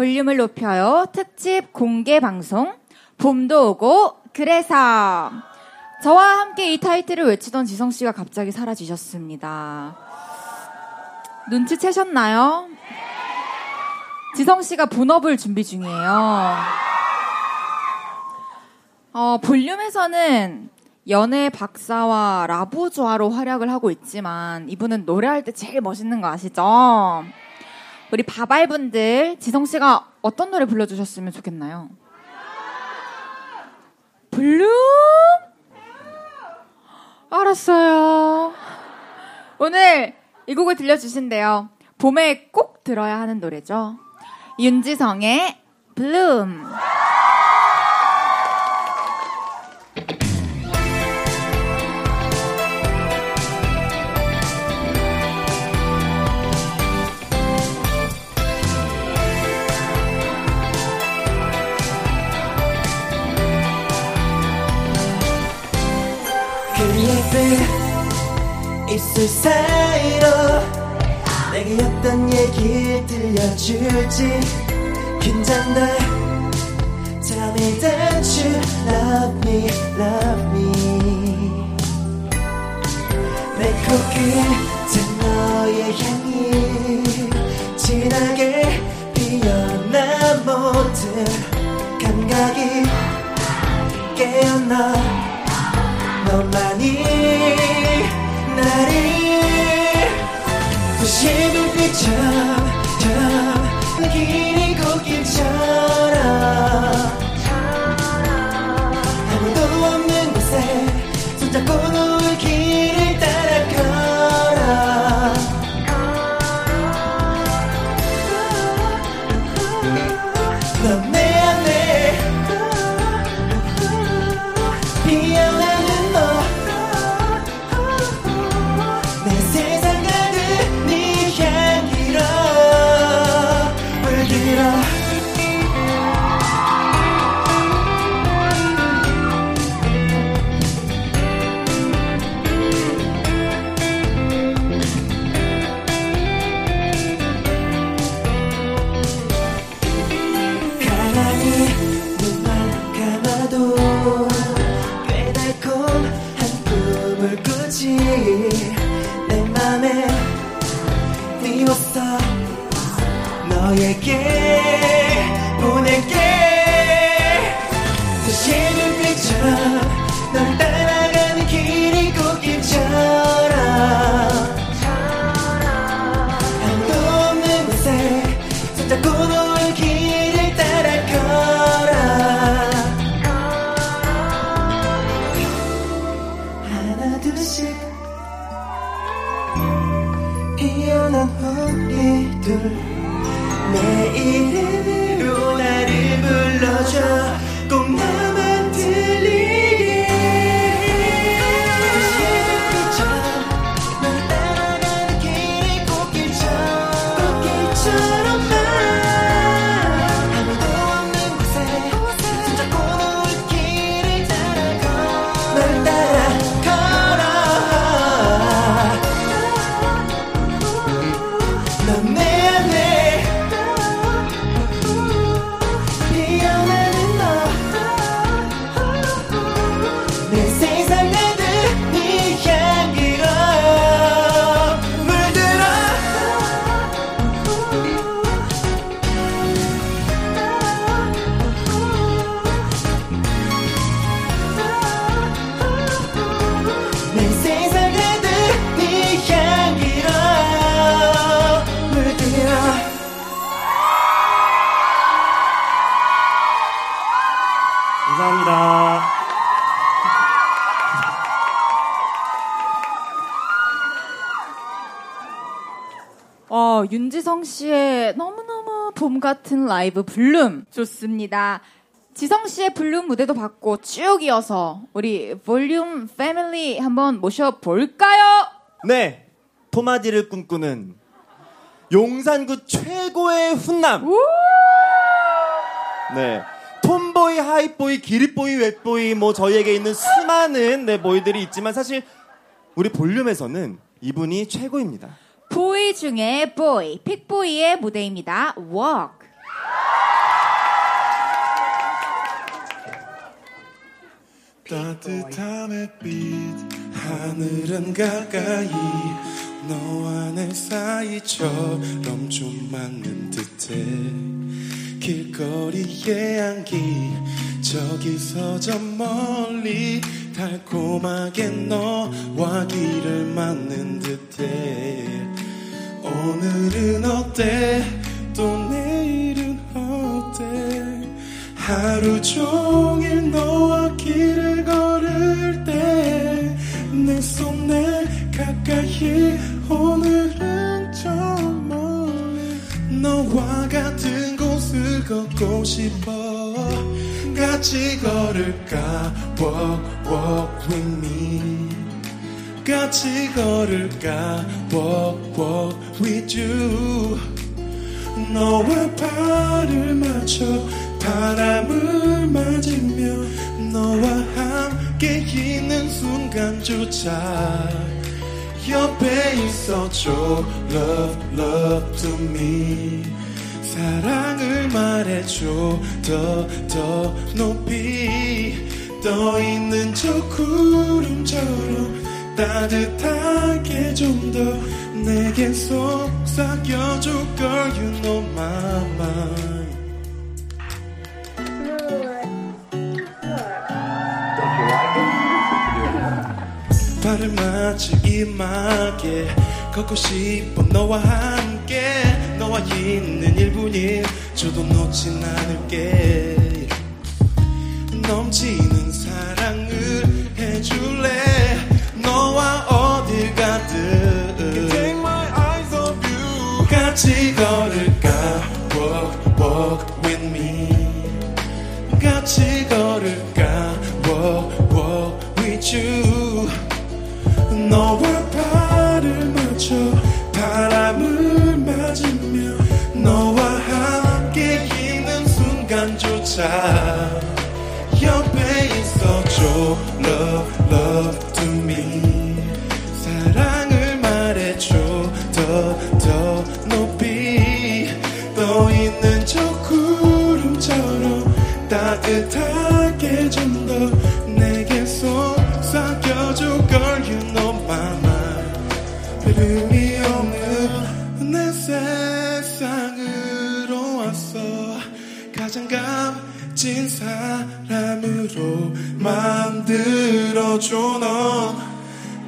볼륨을 높여요. 특집 공개 방송. 봄도 오고, 그래서. 저와 함께 이 타이틀을 외치던 지성 씨가 갑자기 사라지셨습니다. 눈치채셨나요? 지성 씨가 본업을 준비 중이에요. 어, 볼륨에서는 연애 박사와 라부조아로 활약을 하고 있지만 이분은 노래할 때 제일 멋있는 거 아시죠? 우리 바발 분들 지성 씨가 어떤 노래 불러주셨으면 좋겠나요? 볼륨? 알았어요. 오늘 이 곡을 들려주신대요. 봄에 꼭 들어야 하는 노래죠. 윤지성의 블룸. 입에 있을 사이로 내게 어떤 얘기를 들려줄지 긴장돼. Tell me that you love me, love me? 내 코끝에 너의 향이 진하게 피어나 모든 감각이 깨어나 너만이 나를 부신 눈빛처럼 길이 꽃길처럼 어, 윤지성 씨의 너무너무 봄 같은 라이브 Bloom 좋습니다. 지성 씨의 Bloom 무대도 봤고 쭉 이어서 우리 볼륨 패밀리 한번 모셔볼까요? 네, 토마디를 꿈꾸는 용산구 최고의 훈남. 네, Tomboy, Hype Boy, 기리보이, 웻보이, 뭐 저희에게 있는 수많은 네 boy들이 있지만 사실 우리 볼륨에서는 이분이 최고입니다. 보이 중에 보이, 픽보이의 무대입니다. Walk. 따뜻한 햇빛 하늘은 가까이 너와 내 사이처럼 좀 맞는 듯해 길거리의 향기 저기서 저 멀리 달콤하게 너와 길을 맞는 듯해 오늘은 어때? 또 내일은 어때? 하루 종일 너와 길을 걸을 때 내 손에 가까이 오늘은 저 멀리 너와 같은 곳을 걷고 싶어. 같이 걸을까? Walk walk with me 같이 걸을까? Walk walk with you. 너와 발을 맞춰 바람을 맞으며 너와 함께 있는 순간조차 옆에 있어줘. Love love to me. 사랑을 말해줘. 더 더 높이. 떠 있는 저 구름처럼 따뜻하게 좀 더 내게 속삭여줘 girl you know my mind 발을 맞춰 이마게 걷고 싶어 너와 함께. 너와 있는 1분일 저도 놓진 않을게. 넘치는 사랑 순 사람으로 만들어줘 넌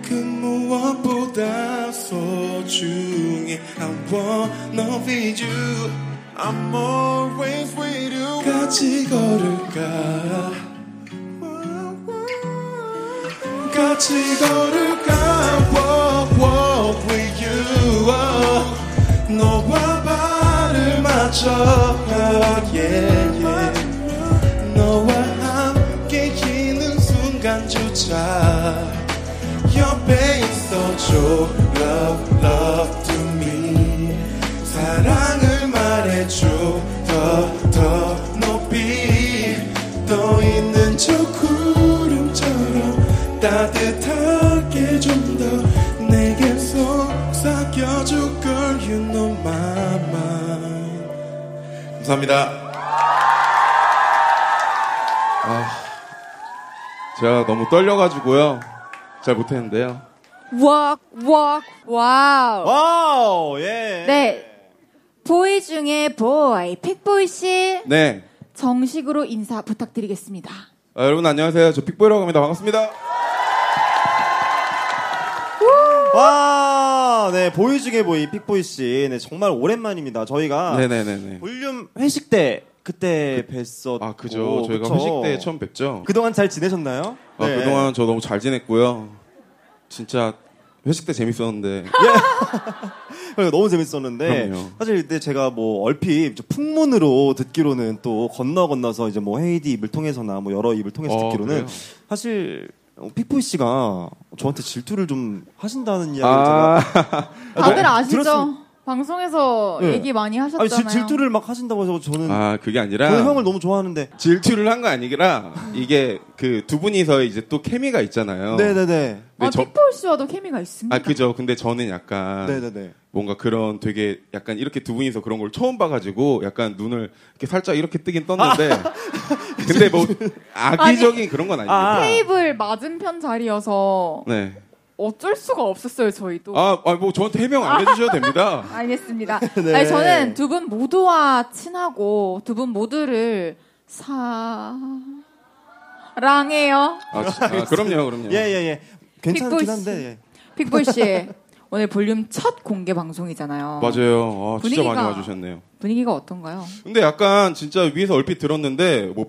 그 무엇보다 소중해 I wanna be you I'm always with you 같이 걸을까 같이 걸을까 walk walk with you oh. 너와 발을 맞춰 oh, yeah, yeah. 순간조차 옆에 있어줘 love love to me. 사랑을 말해줘. 더 더 높이. 떠 있는 저 구름처럼 따뜻하게 좀 더 내게 속삭여줘 girl you know my mind. 감사합니다 제가 너무 떨려가지고요 잘 못했는데요 walk, walk, wow. wow, 예. 네. boy 중에 boy, 픽보이 씨. 네 정식으로 인사 부탁드리겠습니다. 아, 여러분 안녕하세요 저 픽보이라고 합니다 반갑습니다 와, 네, boy 중에 boy, 픽보이 씨. 네, 정말 오랜만입니다. 저희가 네네네네 볼륨 회식 때, 그때 뵀었고. 아 그죠 저희가 그쵸? 회식 때 처음 뵙죠 그동안 잘 지내셨나요? 아, 네. 그동안 저 너무 잘 지냈고요. 진짜 회식 때 재밌었는데. 그러니까 너무 재밌었는데 그럼요. 사실 이때 제가 뭐 얼핏 저 풍문으로 듣기로는 또 건너 건너서 이제 뭐 헤이디 입을 통해서나 뭐 여러 입을 통해서 어, 듣기로는 그래요? 사실 어, 픽보이 씨가 저한테 질투를 좀 하신다는 이야기를 아, 제가 다들 아, 아시죠? 방송에서 네. 얘기 많이 아니, 하셨잖아요. 질, 질투를 막 하신다고 해서 저는 아 그게 아니라 저는 형을 너무 좋아하는데 질투를 한 거 아니라 이게 그 두 분이서 이제 또 케미가 있잖아요. 네네네 아, 저- 픽보이 씨와도 케미가 있습니다. 아 그죠. 근데 저는 약간 네네네 뭔가 그런 되게 약간 이렇게 두 분이서 그런 걸 처음 봐가지고 약간 눈을 이렇게 살짝 이렇게 뜨긴 떴는데 근데 뭐 악의적인 그런 건 아니에요. 아. 테이블 맞은편 자리여서 네. 어쩔 수가 없었어요, 저희도. 아, 아, 뭐 저한테 해명 안 해주셔도 됩니다. 알겠습니다. 네. 아니, 저는 두 분 모두와 친하고 두 분 모두를 사랑해요. 아, 지- 아, 그럼요, 그럼요. 예예예 괜찮긴 픽보이 한데 예. 픽보이 씨, 오늘 볼륨 첫 공개 방송이잖아요. 맞아요. 아, 진짜 분위기가- 많이 와주셨네요. 분위기가 어떤가요? 근데 약간 진짜 위에서 얼핏 들었는데 뭐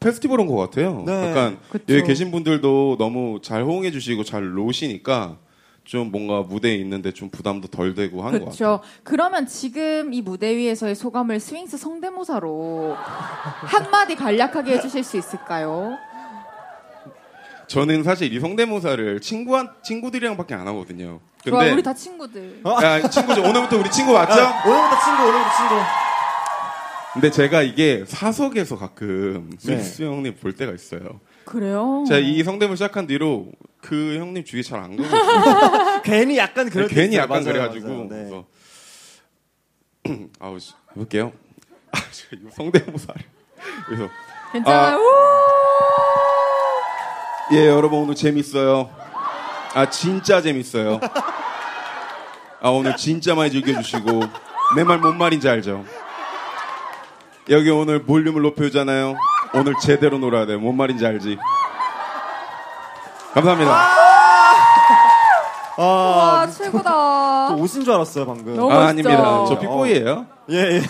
페스티벌 온 것 같아요. 네. 약간 그쵸. 여기 계신 분들도 너무 잘 호응해 주시고 잘 노시니까 좀 뭔가 무대에 있는데 좀 부담도 덜 되고 하는 것 같아요. 그렇죠. 그러면 지금 이 무대 위에서의 소감을 스윙스 성대모사로 한마디 간략하게 해주실 수 있을까요? 저는 사실 이 성대모사를 친구한 친구들이랑밖에 안 하거든요. 좋아, 근데 우리 다 친구들. 야, 친구죠. 오늘부터 우리 친구 맞죠? 아, 오늘부터 친구 오늘부터 친구 근데 제가 이게 사석에서 가끔 네. 스위스 형님 볼 때가 있어요. 그래요? 제가 이 성대모사 시작한 뒤로 그 형님 주위에 잘안 가거든요. 괜히 약간 그럴 때 괜히 있어요. 약간 맞아요, 그래가지고 맞아요. 네. 그래서 아우 씨, 해볼게요. 아, 제가 이 성대모사를 그래서 괜찮아요. 예 여러분 오늘 재밌어요. 아 진짜 재밌어요. 아 오늘 진짜 많이 즐겨주시고 내 말 뭔 말인지 알죠? 여기 오늘 볼륨을 높여주잖아요. 오늘 제대로 놀아야 돼. 뭔 말인지 알지? 감사합니다. 아, 와, 최고다. 저 옷인 줄 알았어요 방금. 너무 아, 멋있죠? 아닙니다. 저 픽보이예요. 예, 예.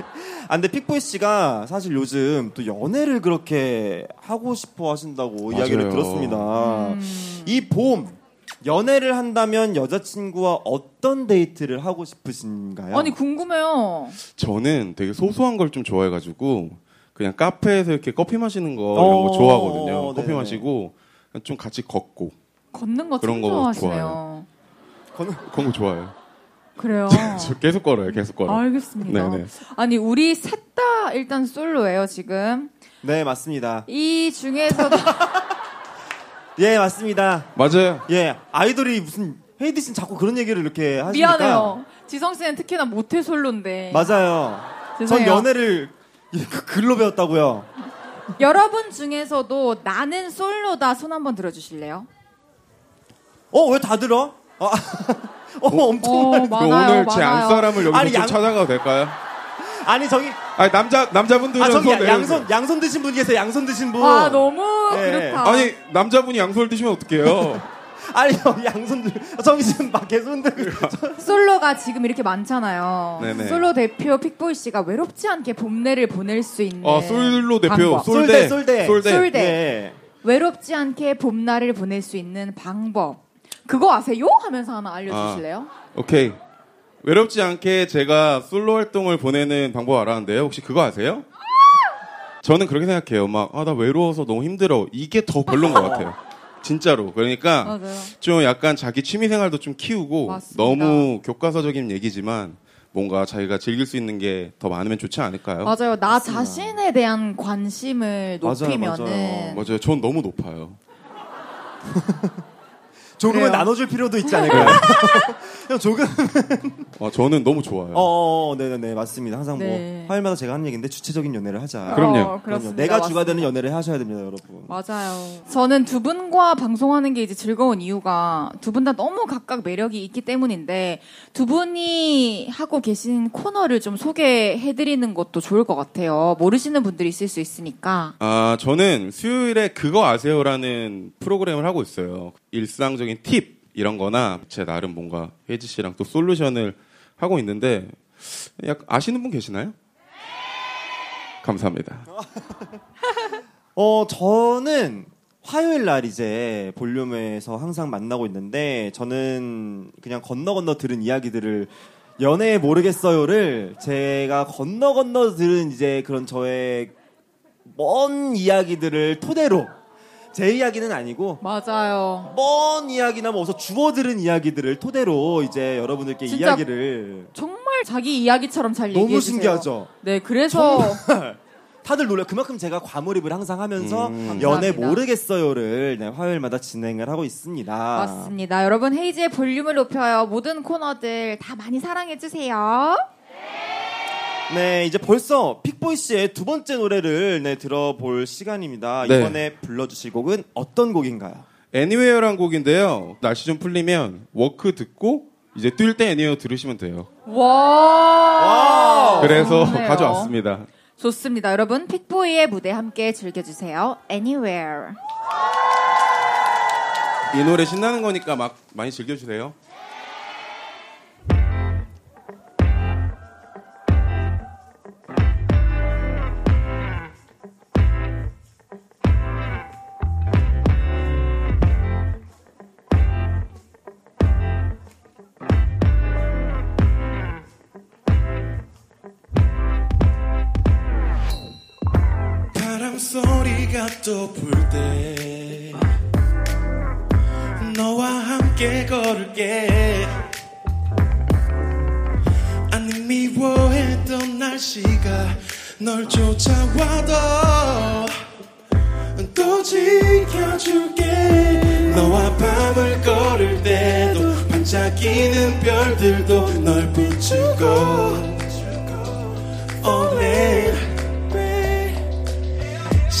아, 근데 픽보이 씨가 사실 요즘 또 연애를 그렇게 하고 싶어 하신다고 맞아요. 이야기를 들었습니다. 음. 이 봄, 연애를 한다면 여자친구와 어떤 데이트를 하고 싶으신가요? 아니, 궁금해요. 저는 되게 소소한 걸 좀 좋아해가지고 그냥 카페에서 이렇게 커피 마시는 거 이런 어, 거 좋아하거든요. 커피 네네. 마시고 좀 같이 걷고 걷는 거 그런 참거 좋아하시네요. 그런 거 좋아해요. 그래요. 저 계속 걸어요. 계속 걸어. 알겠습니다. 네네. 아니, 우리 셋 다 일단 솔로예요, 지금. 네, 맞습니다. 이 중에서도 예, 맞습니다. 맞아요. 예, 아이돌이 무슨 헤이디 씨는 자꾸 그런 얘기를 이렇게 하시니까 미안해요. 지성 씨는 특히나 모태 솔로인데. 맞아요. 전 죄송해요. 연애를 그 글로 배웠다고요. 여러분 중에서도 나는 솔로다 손 한번 들어주실래요? 어, 왜 다 들어? 아, 어, 엄청 어, 많아요. 많아요. 오늘 제. 안사람을 여기서 아니, 양- 찾아가도 될까요? 아니 저기 아니 남자 남자분들은 아 저기. 양손 양손 드신 분 계세요. 양손 드신 분. 와 너무 네. 그렇다. 아니 남자분이 양손을 드시면 어떡해요? 아니 형 양손 들. 막 계속 들. 솔로가 지금 이렇게 많잖아요. 네네. 솔로 대표 픽보이 씨가 외롭지 않게 봄내를 보낼 수 있는 어 솔로 대표 방법. 솔대 솔대, 솔대. 솔대. 예. 외롭지 않게 봄날을 보낼 수 있는 방법. 그거 아세요? 하면서 하나 알려주실래요? 오케이. 외롭지 않게 제가 솔로 활동을 보내는 방법 알았는데요. 혹시 그거 아세요? 저는 그렇게 생각해요. 막, 아, 나 외로워서 너무 힘들어. 이게 더 별론 것 같아요. 진짜로. 그러니까 맞아요. 좀 약간 자기 취미 생활도 좀 키우고 맞습니다. 너무 교과서적인 얘기지만 뭔가 자기가 즐길 수 있는 게 더 많으면 좋지 않을까요? 맞아요. 나 자신에 대한 관심을 맞아요, 높이면은 맞아요. 맞아요. 전 너무 높아요. 조금은 그래요. 나눠줄 필요도 있지 않을까요? 형 조금. 어, 저는 너무 좋아요. 어, 어, 네네네 맞습니다. 항상 네. 뭐 화요일마다 제가 하는 얘기인데 주체적인 연애를 하자. 그럼요. 어, 그렇습니다. 내가 주가 되는. 연애를 하셔야 됩니다, 여러분. 맞아요. 저는 두 분과 방송하는 게 이제 즐거운 이유가 두 분 다 너무 각각 매력이 있기 때문인데 두 분이 하고 계신 코너를 좀 소개해드리는 것도 좋을 것 같아요. 모르시는 분들이 있을 수 있으니까. 아, 저는 수요일에 그거 아세요라는 프로그램을 하고 있어요. 일상적인 팁 이런 거나 제 나름 뭔가 혜지 씨랑 또 솔루션을 하고 있는데 약 아시는 분 계시나요? 감사합니다. 어, 저는 화요일 날 이제 볼륨에서 항상 만나고 있는데 저는 그냥 건너 건너 들은 이야기들을 연애 모르겠어요를 제가 건너 건너 들은 이제 그런 저의 먼 이야기들을 토대로 제 이야기는 아니고 맞아요. 먼 이야기나 뭐 어서 주워 들은 이야기들을 토대로 이제 여러분들께 진짜 이야기를 정말 자기 이야기처럼 잘 얘기해 너무 주세요. 신기하죠. 네, 그래서 다들 놀래. 요 그만큼 제가 과몰입을 항상 하면서 음. 연애 감사합니다. 모르겠어요를 네, 화요일마다 진행을 하고 있습니다. 맞습니다. 여러분 헤이즈의 볼륨을 높여요. 모든 코너들 다 많이 사랑해 주세요. 네, 이제 벌써 픽보이 씨의 두 번째 노래를 네, 들어볼 시간입니다. 네. 이번에 불러주실 곡은 어떤 곡인가요? Anywhere란 곡인데요. 날씨 좀 풀리면 Walk 듣고 이제 뛸 때 Anywhere 들으시면 돼요. 와. 그래서 좋네요. 가져왔습니다. 좋습니다. 여러분 픽보이의 무대 함께 즐겨주세요. Anywhere. 이 노래 신나는 거니까 막 많이 즐겨주세요. 또불때 너와 함께 걸을게. 아니 미워했던 날씨가 널 쫓아와도 또 지켜줄게. 너와 밤을 걸을 때도 반짝이는 별들도 널 비추고. Only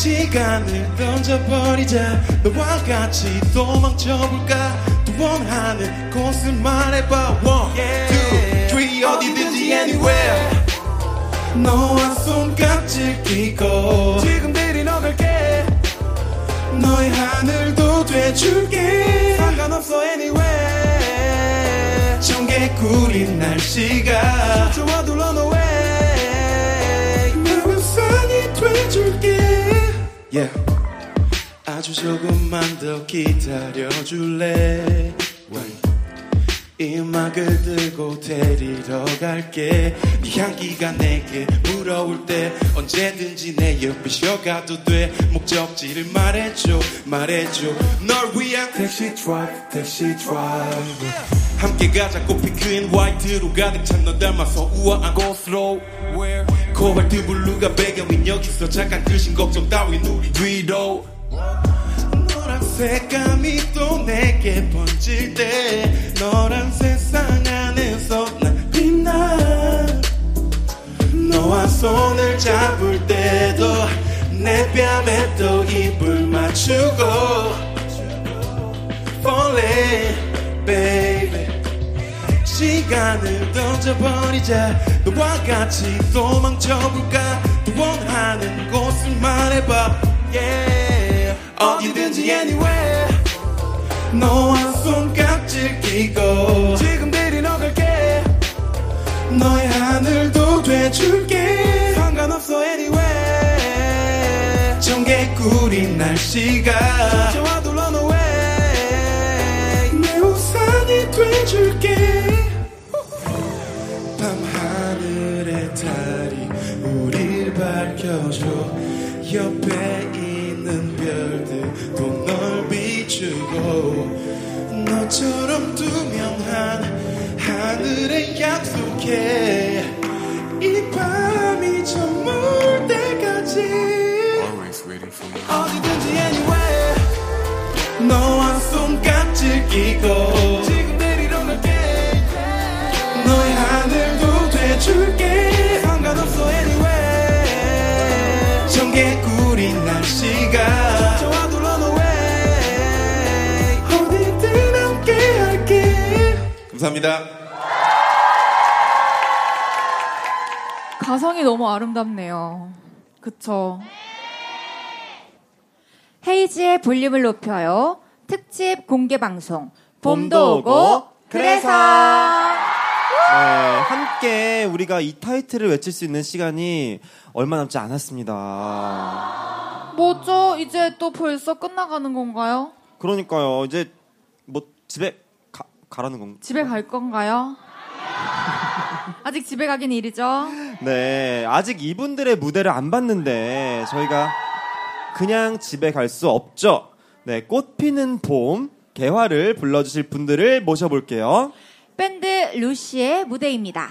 시간을 던져버리자. 너와 같이 도망쳐볼까? 또 원하는 곳을 말해봐. One, two, three 어디든지 anywhere. 너와 손깍질 끼고 지금 들이 너갈게. 너의 하늘도 돼줄게. 상관없어 anywhere. 청개 구린 날씨가 좋아도 run away 내 우산이 돼줄게 yeah. 아주 조금만 더 기다려줄래? 이 음악을 들고 데리러 갈게. 네 향기가 내게 물어올 때 언제든지 내 옆에 쉬어가도 돼. 목적지를 말해줘 말해줘. 널 위한 택시 드라이브 택시 드라이브 함께 가자 꽃피 그인 화이트로 가득 찬 너 닮아서 우아한 slow. 코발트 블루가 배경인 여기서 잠깐 끄신 걱정 따윈 우리 뒤로. 너란 색감이 또 내게 번질 때 너란 세상 안에서 난 빛나. 너와 손을 잡을 때도 내 뺨에 또 입을 맞추고. Falling baby 시간을 던져버리자. 너와 같이 도망쳐볼까? 또 원하는 곳을 말해봐. Yeah. 어디든지 anywhere. 너와 손깍질 끼고 지금 데리러 갈게. 너의 하늘도 돼줄게. 상관없어 anywhere. 정개구리 날씨가 좋아도 run away 내 우산이 돼줄게 헤이지의 볼륨을 높여요. 특집 공개 방송. 봄도 오고, 그래서. 네, 함께 우리가 이 타이틀을 외칠 수 있는 시간이 얼마 남지 않았습니다. 뭐죠? 이제 또 벌써 끝나가는 건가요? 그러니까요. 이제 뭐 집에 가, 가라는 건가? 집에 갈 건가요? 아직 집에 가긴 이르죠? 네, 아직 이분들의 무대를 안 봤는데 저희가 그냥 집에 갈 수 없죠. 네, 꽃 피는 봄 개화를 불러주실 분들을 모셔볼게요. 밴드 루시의 무대입니다.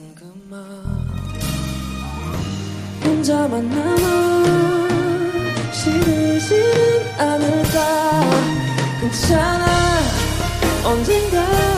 같은 그만. 혼자만 남아 싫으지는 않을까. 괜찮아. 언젠가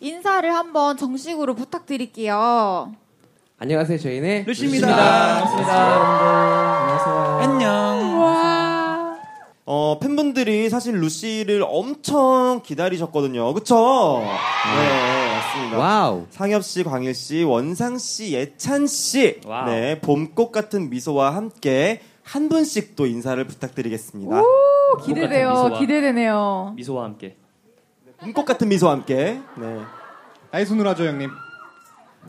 인사를 한번 정식으로 부탁드릴게요. 안녕하세요. 저희는 루시입니다. 반갑습니다. 여러분들. 안녕하세요. 안녕. 와. 어, 팬분들이 사실 루시를 엄청 기다리셨거든요. 그쵸? 네, 맞습니다. Wow. 상엽 씨, 광일 씨, 원상 씨, 예찬 씨. Wow. 네, 봄꽃 같은 미소와 함께 한 분씩 또 인사를 부탁드리겠습니다. 오, 기대돼요. 미소와. 기대되네요. 미소와 함께. 봄꽃 같은 미소와 함께. 네. 아이 손으로 하죠 형님.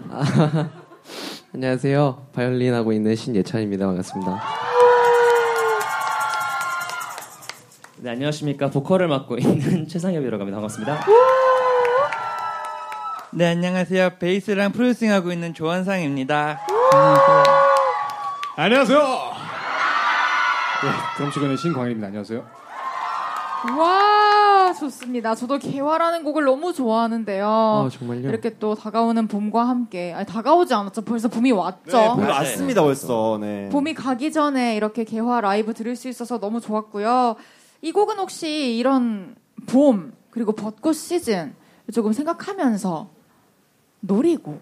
안녕하세요. 바이올린 하고 있는 신예찬입니다. 반갑습니다. 네, 안녕하십니까. 보컬을 맡고 있는 최상엽이라고 합니다. 반갑습니다. 네, 안녕하세요. 베이스랑 프로듀싱 하고 있는 조원상입니다. 안녕하세요. 네, 드럼 치고 있는 신광일입니다. 안녕하세요. 와, 좋습니다. 저도 개화라는 곡을 너무 좋아하는데요. 아, 정말요? 이렇게 또 다가오는 봄과 함께, 아니, 다가오지 않았죠. 벌써 봄이 왔죠. 네, 봄이 왔습니다, 벌써. 네. 봄이 가기 전에 이렇게 개화 라이브 들을 수 있어서 너무 좋았고요. 이 곡은 혹시 이런 봄 그리고 벚꽃 시즌 조금 생각하면서 노리고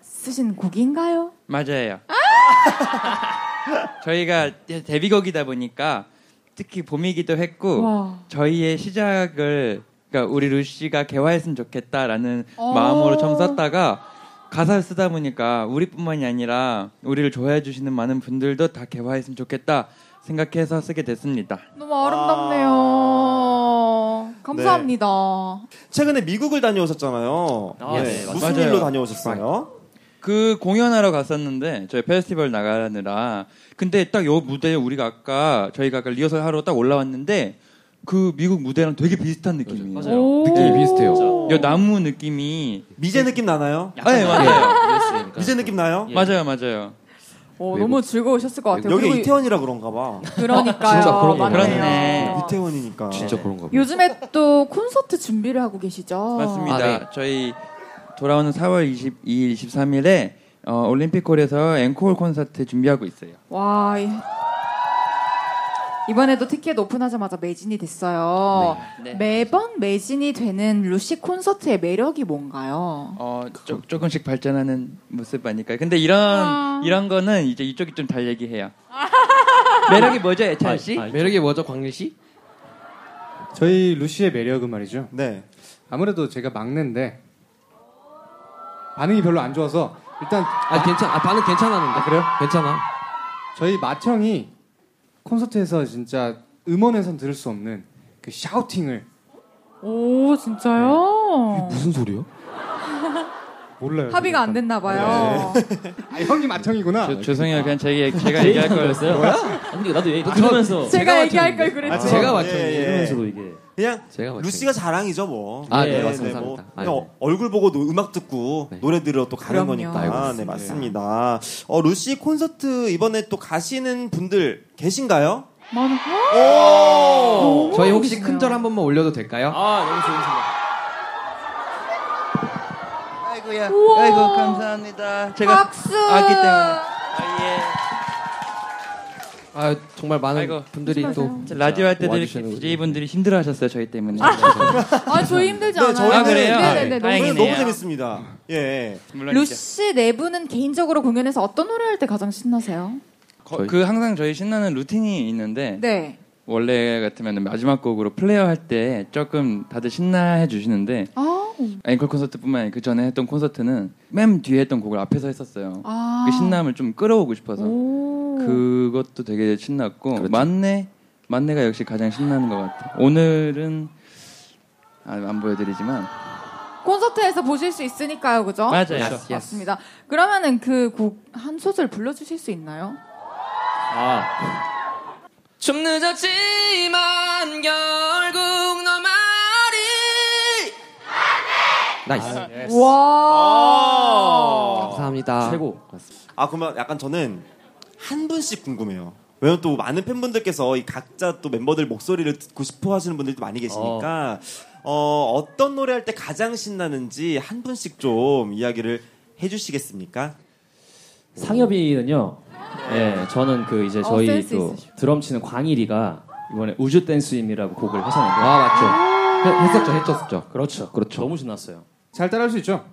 쓰신 곡인가요? 맞아요. 저희가 데뷔곡이다 보니까 특히 봄이기도 했고 와. 저희의 시작을 그러니까 우리 루시가 개화했으면 좋겠다라는 어. 마음으로 처음 썼다가 가사를 쓰다 보니까 우리뿐만이 아니라 우리를 좋아해 주시는 많은 분들도 다 개화했으면 좋겠다 생각해서 쓰게 됐습니다. 너무 아름답네요. 감사합니다. 최근에 미국을 다녀오셨잖아요. 아, 네, 무슨 맞아요. 일로 다녀오셨어요? 그 공연하러 갔었는데 저희 페스티벌 나가느라 근데 딱 요 무대에 우리가 아까 저희가 아까 리허설 하러 딱 올라왔는데 그 미국 무대랑 되게 비슷한 느낌이에요. 맞아요. 오. 느낌이 비슷해요. 요 나무 느낌이 미제 느낌 나나요? 네 맞아요. 미제 느낌 나요? 맞아요 맞아요. 오, 너무 즐거우셨을 것 같아요. 여기 그리고 이태원이라 그런가 봐. 그러니까요. 진짜 그런 거. 그렇네. 이태원이니까. 진짜 그런가 봐요. 요즘에 또 콘서트 준비를 하고 계시죠? 맞습니다. 아, 네. 저희 돌아오는 4월 22일, 23일에 어, 올림픽홀에서 앵콜 콘서트 준비하고 있어요. 와. 이- 이번에도 티켓 오픈하자마자 매진이 됐어요. 네. 매번 매진이 되는 루시 콘서트의 매력이 뭔가요? 어, 조, 조금씩 발전하는 모습 아닐까요? 근데 이런 아. 이런 거는 이제 이쪽이 좀 잘 얘기해요. 매력이 뭐죠, 애찬 씨? 아, 매력이 뭐죠, 광일 씨? 저희 루시의 매력은 말이죠. 네. 아무래도 제가 막내인데 반응이 별로 안 좋아서 일단 아, 괜찮. 아, 반응 괜찮았는데. 아, 그래요? 괜찮아. 저희 맏형이 콘서트에서 진짜 음원에선 들을 수 없는 그 샤우팅을 오, 진짜요? 무슨 소리요? 몰라요. 합의가 안 됐나 봐요. 아, 형이 맏형이구나. 저, 죄송해요. 그냥 제가, 제가 얘기할 거였어요. 거였어요? 아, 근데 나도 얘기 들으면서 제가 얘기할 걸 그랬죠. 아, 제가 예, 맞췄는데. 예, 예. 들으면서도 이게 그냥. 루시가 자랑이죠, 뭐. 아, 네, 뭐, 맞습니다. 그냥 아, 네. 얼굴 보고 도 음악 듣고 네. 노래 들으러 또 가는 그럼요. 거니까. 알고 네, 맞습니다. 어, 루시 콘서트 이번에 또 가시는 분들 계신가요? 오! 저희 혹시 큰 절 한 번만 올려도 될까요? 아 너무 좋은 생각. 아이고야. 아이고 감사합니다. 제가 박수! 아기 때문에. 아, 예. 아, 정말 많은 아이고. 분들이 또저 라디오 할 때도 와주시는 DJ 분들이 힘들어하셨어요 저희 때문에. 아, 저희 힘들지 네, 않아요. 저희는- 아, 그래요? 네네네. 네. 너무 다행이네요. 저는 너무 재밌습니다. 예. 물론이죠. 루시 네 분은 개인적으로 공연에서 어떤 노래 할 때 가장 신나세요? 거- 그 항상 저희 신나는 루틴이 있는데 네. 원래 같으면 마지막 곡으로 플레이어 할 때 조금 다들 신나해 주시는데 아, 앵콜 콘서트뿐만 아니라 그 전에 했던 콘서트는 맨 뒤에 했던 곡을 앞에서 했었어요. 아. 그 신남을 좀 끌어오고 싶어서 오. 그것도 되게 신났고 만내 만내가 역시 가장 신나는 것 같아 요. 오늘은 아, 안 보여드리지만 콘서트에서 보실 수 있으니까요, 그죠? 맞아요. 네, Yes, yes. 맞습니다. 그러면은 그 곡 한 소절 불러주실 수 있나요? 아. 좀 늦었지만 결국 너 말이 Nice. 와. 감사합니다. 최고. 아 그러면 약간 저는 한 분씩 궁금해요. 왜냐면 또 많은 팬분들께서 이 각자 또 멤버들 목소리를 듣고 싶어 하시는 분들도 많이 계시니까 어, 어 떤 노래 할 때 가장 신나는지 한 분씩 좀 이야기를 해주시겠습니까? 상엽이는요. 예, 저는 그 이제 어, 저희 센스 또 있으시고. 드럼 치는 광일이가 이번에 우주 댄스임이라고 곡을 했었는데 아 맞죠. 해- 했었죠, 했었죠. 그렇죠. 그렇죠. 너무 신났어요. 잘 따라할 수 있죠?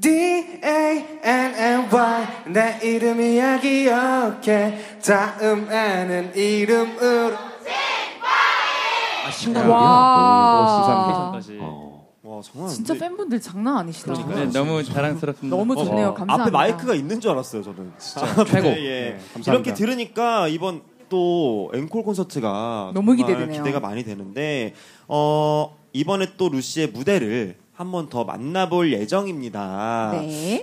D A N N Y 내 이름 이야 기억해 다음에는 이름으로 아. 와. 패션까지. 와 정말 진짜 팬분들 장난 아니시다. 네, 너무 자랑스럽습니다. 너무 좋네요. 어, 감사합니다. 앞에 마이크가 있는 줄 알았어요 저는. 진짜 최고. 네, 예. 네, 감사합니다. 이렇게 들으니까 이번 또 앵콜 콘서트가 너무 기대되네요. 기대가 많이 되는데 어, 이번에 또 루시의 무대를 한 번 더 만나볼 예정입니다.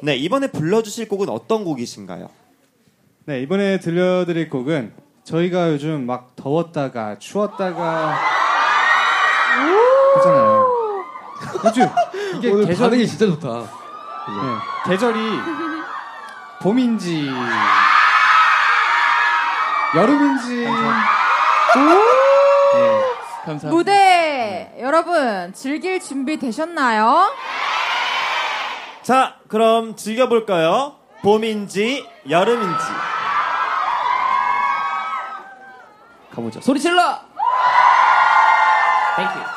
네. 이번에 불러주실 곡은 어떤 곡이신가요? 네, 이번에 들려드릴 곡은 저희가 요즘 막 더웠다가 추웠다가 하잖아요. 요즘 이게 오늘 계절이 반응이 진짜 좋다. 네, 계절이 봄인지 여름인지 네. 감사합니다. 무대 여러분 즐길 준비 되셨나요? 자, 그럼 즐겨볼까요? 봄인지 여름인지. 가보죠. 소리 질러! Thank you.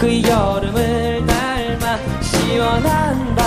그 여름을 닮아 시원한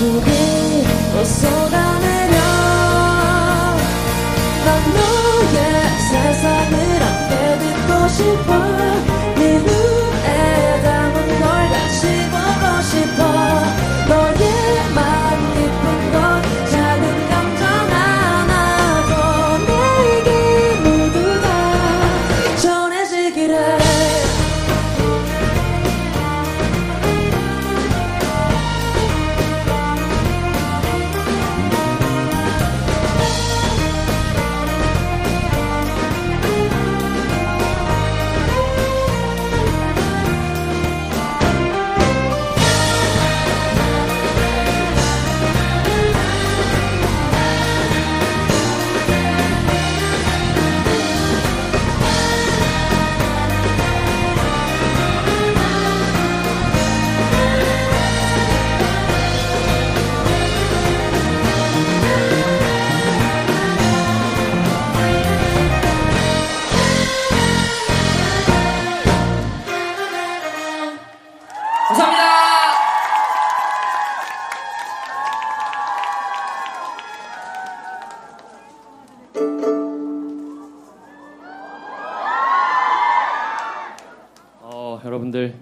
두 귀로 쏟아내려. 난 너의 세상을 함께 듣고 싶어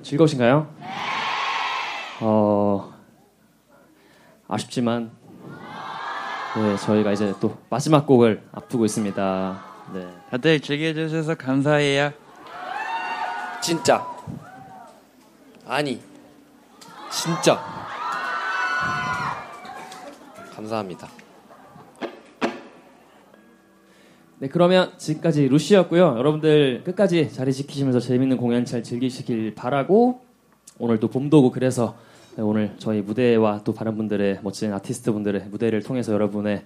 즐거우신가요? 어, 아쉽지만 네, 저희가 이제 또 마지막 곡을 앞두고 있습니다. 네. 다들 즐겨 주셔서 감사해요. 진짜. 아니. 진짜. 감사합니다. 네, 그러면 지금까지 루시였고요. 여러분들 끝까지 자리 지키시면서 재밌는 공연 잘 즐기시길 바라고 오늘 또 봄도 오고 그래서 네, 오늘 저희 무대와 또 다른 분들의 멋진 아티스트 분들의 무대를 통해서 여러분의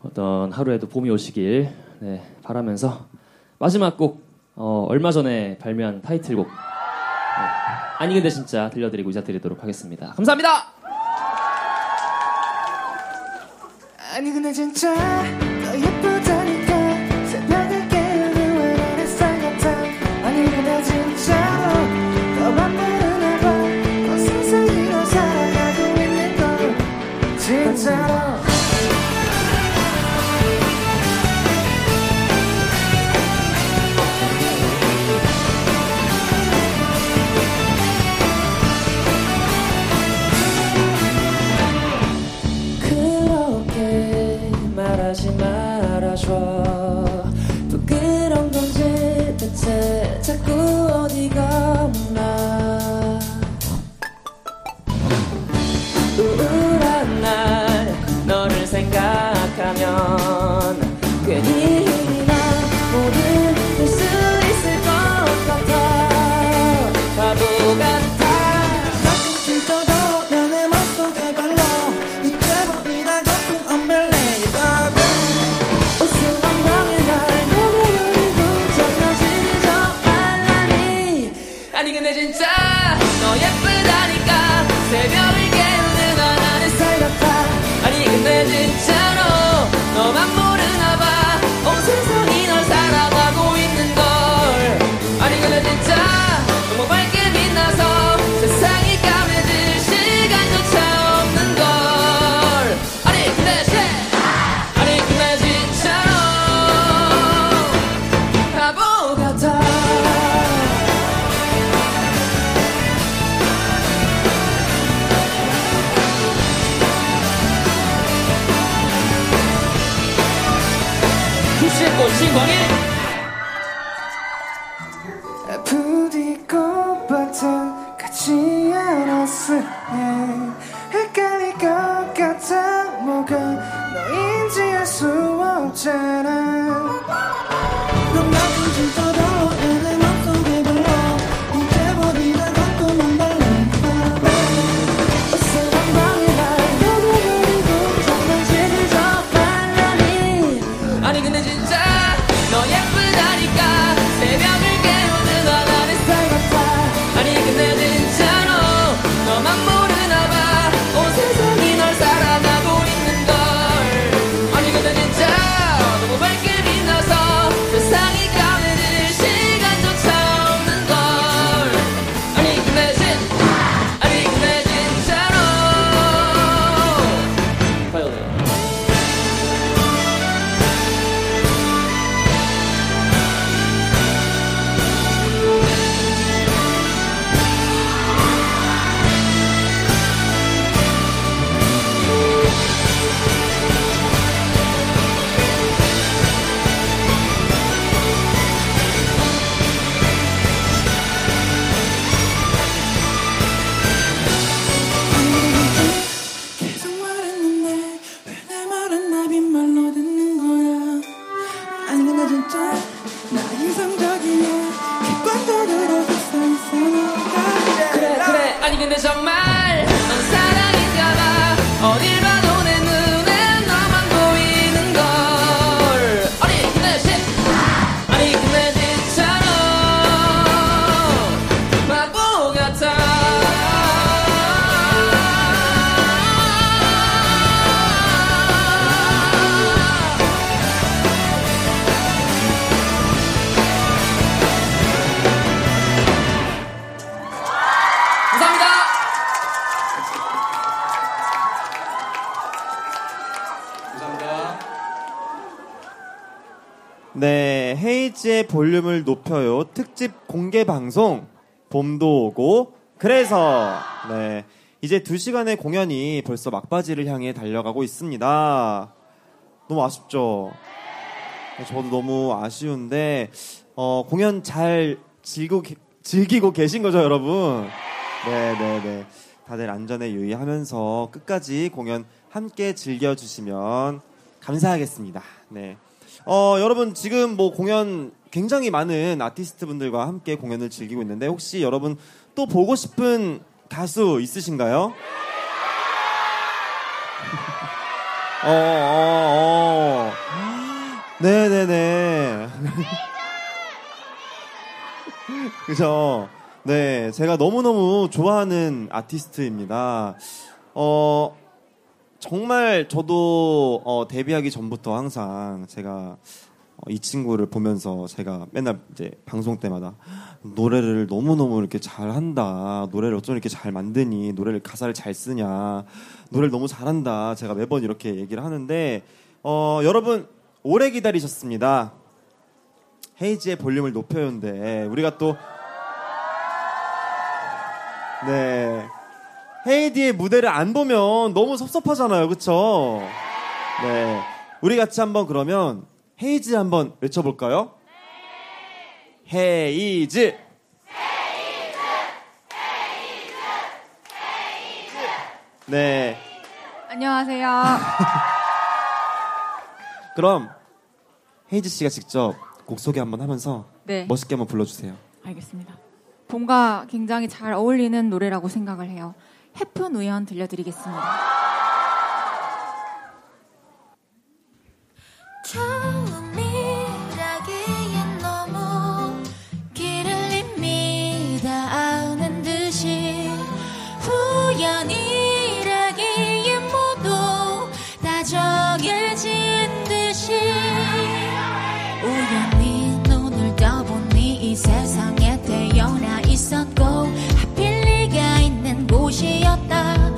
어떤 하루에도 봄이 오시길 네, 바라면서 마지막 곡 어, 얼마 전에 발매한 타이틀곡 네, 아니 근데 진짜 들려드리고 인사드리도록 하겠습니다. 감사합니다. 아니 근데 진짜 높여요. 특집 공개 방송. 봄도 오고, 그래서, 네. 이제 두 시간의 공연이 벌써 막바지를 향해 달려가고 있습니다. 너무 아쉽죠? 네, 저도 너무 아쉬운데, 어, 공연 잘 즐기고, 계- 즐기고 계신 거죠, 여러분? 네네네. 다들 안전에 유의하면서 끝까지 공연 함께 즐겨주시면 감사하겠습니다. 네. 어, 여러분 지금 뭐 공연 굉장히 많은 아티스트 분들과 함께 공연을 즐기고 있는데 혹시 여러분 또 보고 싶은 가수 있으신가요? 어, 어, 어. 네네네. 그죠? 네, 제가 너무너무 좋아하는 아티스트입니다. 어, 정말 저도 어, 데뷔하기 전부터 항상 제가 어, 이 친구를 보면서 제가 맨날 이제 방송 때마다 노래를 너무너무 이렇게 잘한다. 노래를 어쩜 이렇게 잘 만드니? 노래를 가사를 잘 쓰냐? 노래를 너무 잘한다. 제가 매번 이렇게 얘기를 하는데 어, 여러분 오래 기다리셨습니다. 헤이지의 볼륨을 높여요인데 우리가 또 네. 헤이즈의 무대를 안 보면 너무 섭섭하잖아요. 그쵸? 네. 우리 같이 한번 그러면 헤이즈 한번 외쳐볼까요? 헤이즈! 네. 안녕하세요. 그럼 헤이즈 씨가 직접 곡 소개 한번 하면서 네. 멋있게 한번 불러주세요. 알겠습니다. 봄과 굉장히 잘 어울리는 노래라고 생각을 해요. 해픈 우연 들려드리겠습니다. 처음이라기엔 너무 길을 이미 다. 아는 듯이 우연이라기엔 모두 다 정해진 듯이 우연히 눈을 떠보니 이 세상에 태어나 있었고 하필 네가 있는 곳이었다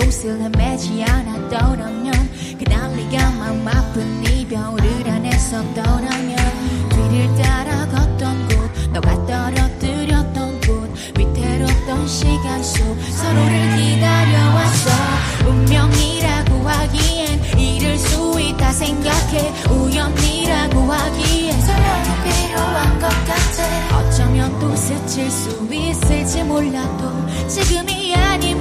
곳을 헤매지 않았더라면 그날 네가 마음 아픈 이별을 안 했었더라면 뒤를 따라 걷던 곳 너가 떨어뜨렸던 곳 위태롭던 시간 속 서로를 기다려왔어. 운명이라고 하기엔 이를 수 있다 생각해. 우연이라고 하기엔 서로는 필요한 것 같아. 어쩌면 또 스칠 수 있을지 몰라도 지금이 아니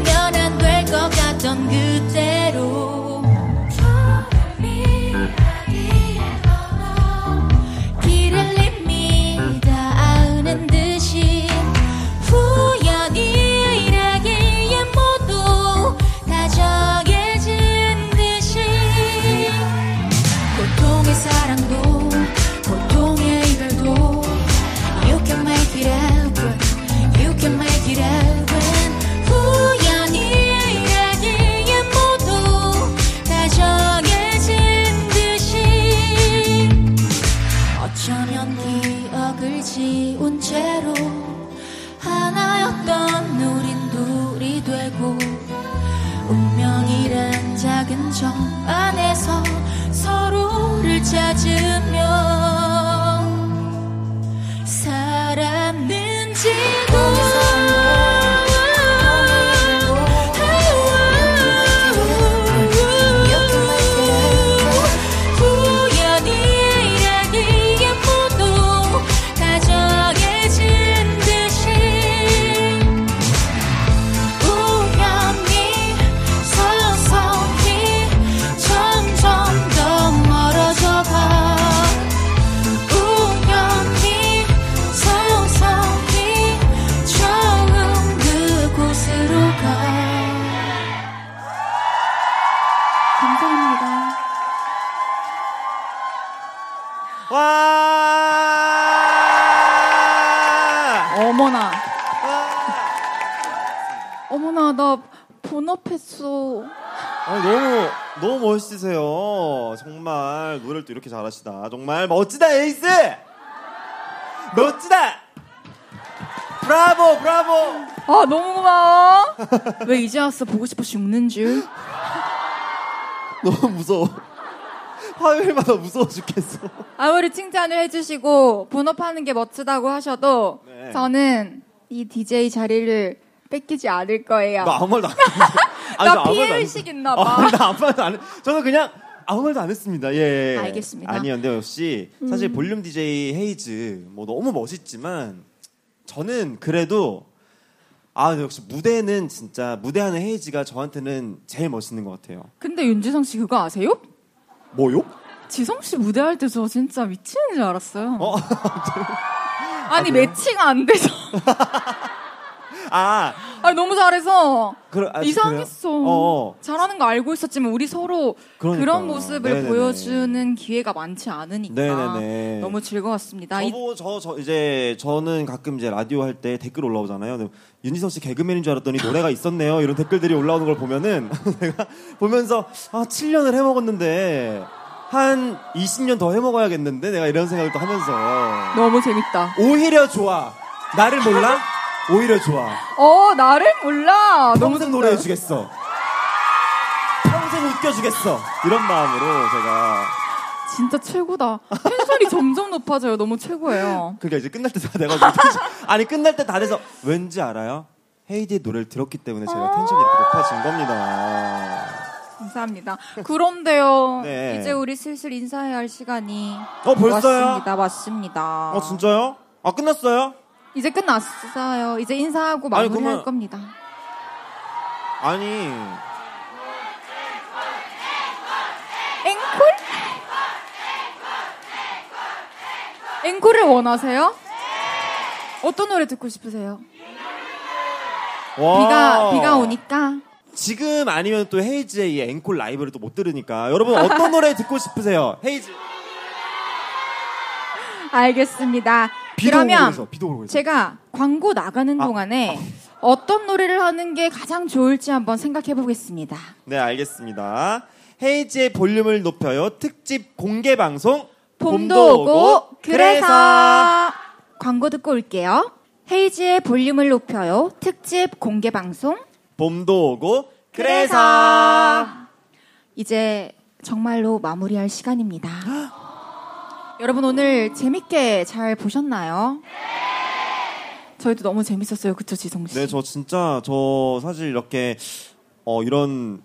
잘하시다. 정말 멋지다 에이스. 멋지다. 브라보 브라보. 아, 너무 고마워. 왜 이제 왔어? 보고 싶어 죽는 줄. 너무 무서워. 화요일마다 무서워 죽겠어. 아무리 칭찬을 해주시고 본업하는 게 멋지다고 하셔도 네. 저는 이 DJ 자리를 뺏기지 않을 거예요. 나 아무 말도 안 아니, 나 말도 안 피해 의식 있나 어, 봐. 나 아무 말도 안 해. 저는 그냥 아무 말도 안 했습니다. 예. 알겠습니다. 아니요, 근데 역시 사실 음. 볼륨 DJ 헤이즈 뭐 너무 멋있지만 저는 그래도 아 역시 무대는 진짜 무대하는 헤이즈가 저한테는 제일 멋있는 것 같아요. 근데 윤지성 씨 그거 아세요? 뭐요? 지성 씨 무대할 때 저 진짜 미치는 줄 알았어요. 어? 아니 그래요? 매칭 안 돼서. 아, 아니 너무 잘해서 그러, 아, 이상했어. 그래요? 어, 잘하는 거 알고 있었지만 우리 서로 그 그러니까요. 런 모습을 네네네. 보여주는 기회가 많지 않으니까 네네네. 너무 즐거웠습니다. 이- 저보 저, 저 이제 저는 가끔 이제 라디오 할 때 댓글 올라오잖아요. 윤지성 씨 개그맨인 줄 알았더니 노래가 있었네요. 이런 댓글들이 올라오는 걸 보면은 내가 보면서 아 7년을 해먹었는데 한 20년 더 해먹어야겠는데 내가 이런 생각을 또 하면서 너무 재밌다. 오히려 좋아. 나를 몰라? 오히려 좋아. 어, 나를 몰라. 평생 노래해 주겠어. 평생 웃겨주겠어. 이런 마음으로 제가. 진짜 최고다. 텐션이 점점 높아져요. 너무 최고예요. 그러니까 이제 끝날 때 다 돼가지고. 아니, 끝날 때 다 돼서 왠지 알아요? 헤이디의 노래를 들었기 때문에 제가 텐션이 이렇게 높아진 겁니다. 감사합니다. 그런데요. 네. 이제 우리 슬슬 인사해야 할 시간이 어, 벌써요? 왔습니다. 맞습니다. 어, 진짜요? 아, 끝났어요? 이제 끝났어요. 이제 인사하고 아니, 마무리할 그러면- 겁니다. 아니. 앵콜? 앵콜을 원하세요? 어떤 노래 듣고 싶으세요? 와. 비가 비가 오니까 지금 아니면 또 헤이즈의 이 앵콜 라이브를 또 못 들으니까 여러분 어떤 노래 듣고 싶으세요? 헤이즈. 알겠습니다. 그러면 그래서, 그래서. 제가 광고 나가는 아, 동안에 어떤 노래를 하는 게 가장 좋을지 한번 생각해 보겠습니다. 네, 알겠습니다. 헤이즈의 볼륨을 높여요. 특집 공개 방송. 봄도 오고 그래서 광고 듣고 올게요. 헤이지의 볼륨을 높여요. 특집 공개 방송. 봄도 오고 그래서 이제 정말로 마무리할 시간입니다. 여러분 오늘 재밌게 잘 보셨나요? 저희도 너무 재밌었어요. 그쵸 지성 씨? 네, 저 진짜 저 사실 이렇게 어 이런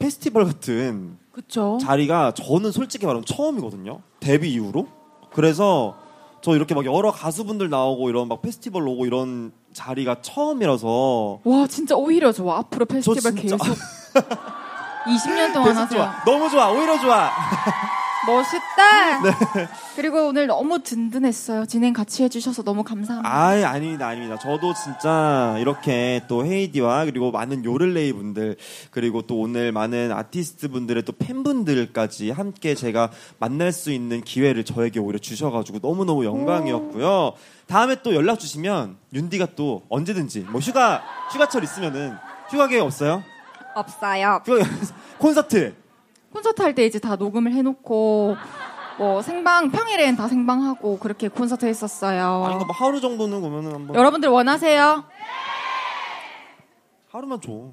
페스티벌 같은 그쵸? 자리가 저는 솔직히 말하면 처음이거든요. 데뷔 이후로. 그래서 저 이렇게 막 여러 가수분들 나오고 이런 막 페스티벌 오고 이런 자리가 처음이라서 와 진짜 오히려 좋아. 앞으로 페스티벌 진짜- 계속 20년 동안 하죠. 좋아. 너무 좋아. 오히려 좋아. 멋있다. 네. 그리고 오늘 너무 든든했어요. 진행 같이 해주셔서 너무 감사합니다. 아이, 아닙니다, 아닙니다. 저도 진짜 이렇게 또 헤이디와 그리고 많은 요를레이 분들 그리고 또 오늘 많은 아티스트 분들의 또 팬분들까지 함께 제가 만날 수 있는 기회를 저에게 오히려 주셔가지고 너무 너무 영광이었고요. 다음에 또 연락 주시면 윤디가 또 언제든지 뭐 휴가, 휴가철 있으면은 휴가 계획 없어요? 없어요. 휴가, 콘서트. 콘서트 할 때 이제 다 녹음을 해놓고 뭐 생방 평일엔 다 생방하고 그렇게 콘서트 했었어요. 아니, 뭐 하루 정도는 그러면은 한번. 여러분들 원하세요? 하루만 줘.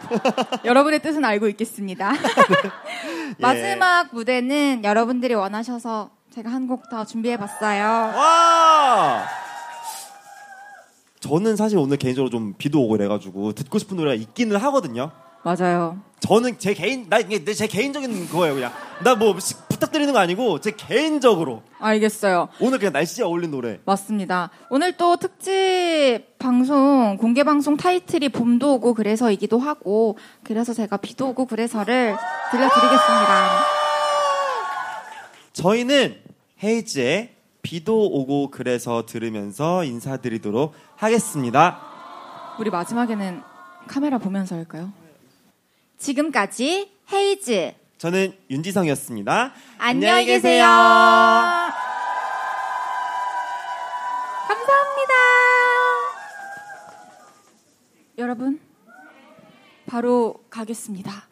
여러분의 뜻은 알고 있겠습니다. 예. 마지막 무대는 여러분들이 원하셔서 제가 한 곡 더 준비해봤어요. 와! 저는 사실 오늘 개인적으로 좀 비도 오고 이래가지고 듣고 싶은 노래가 있기는 하거든요. 맞아요. 저는 제 개인, 나 이게 내제 개인적인 거예요, 그냥. 나 뭐 부탁드리는 거 아니고 제 개인적으로 알겠어요. 오늘 그냥 날씨에 어울린 노래. 맞습니다. 오늘 또 특집 방송, 공개 방송 타이틀이 봄도 오고 그래서이기도 하고, 그래서 제가 비도 오고 그래서를 들려드리겠습니다. 저희는 헤이즈의 비도 오고 그래서 들으면서 인사드리도록 하겠습니다. 우리 마지막에는 카메라 보면서 할까요? 지금까지 헤이즈. 저는 윤지성이었습니다. 안녕히 계세요. 감사합니다. 여러분, 바로 가겠습니다.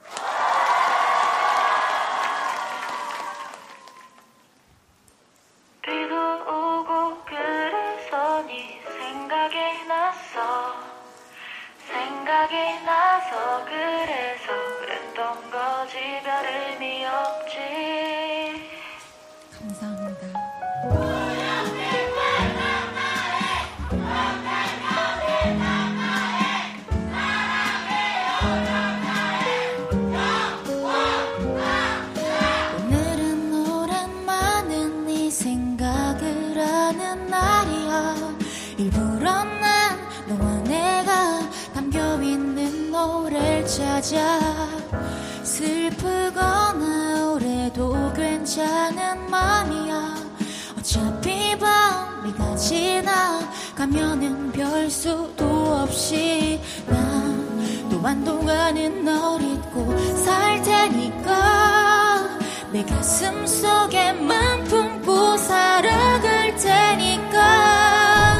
없이 난 또 한동안은 널 잊고 살 테니까. 내 가슴 속에만 품고 살아갈 테니까.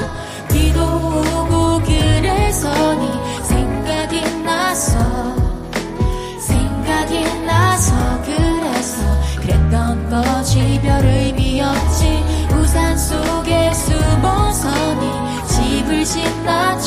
비도 오고 그래서 네 생각이 나서 생각이 나서 그래서 그랬던 거지. 별 의미 없지. 우산 속에 숨어서 네 집을 지나쳐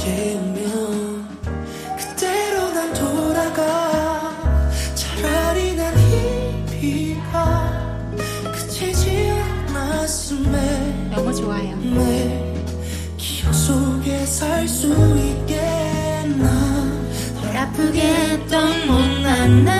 재우면 그대로 난 돌아가. 차라리 난 희비가 그치지 않았음에 너무 좋아요. 내 기억 속에 살 수 있게 난덜 아프게 했던 못난 나.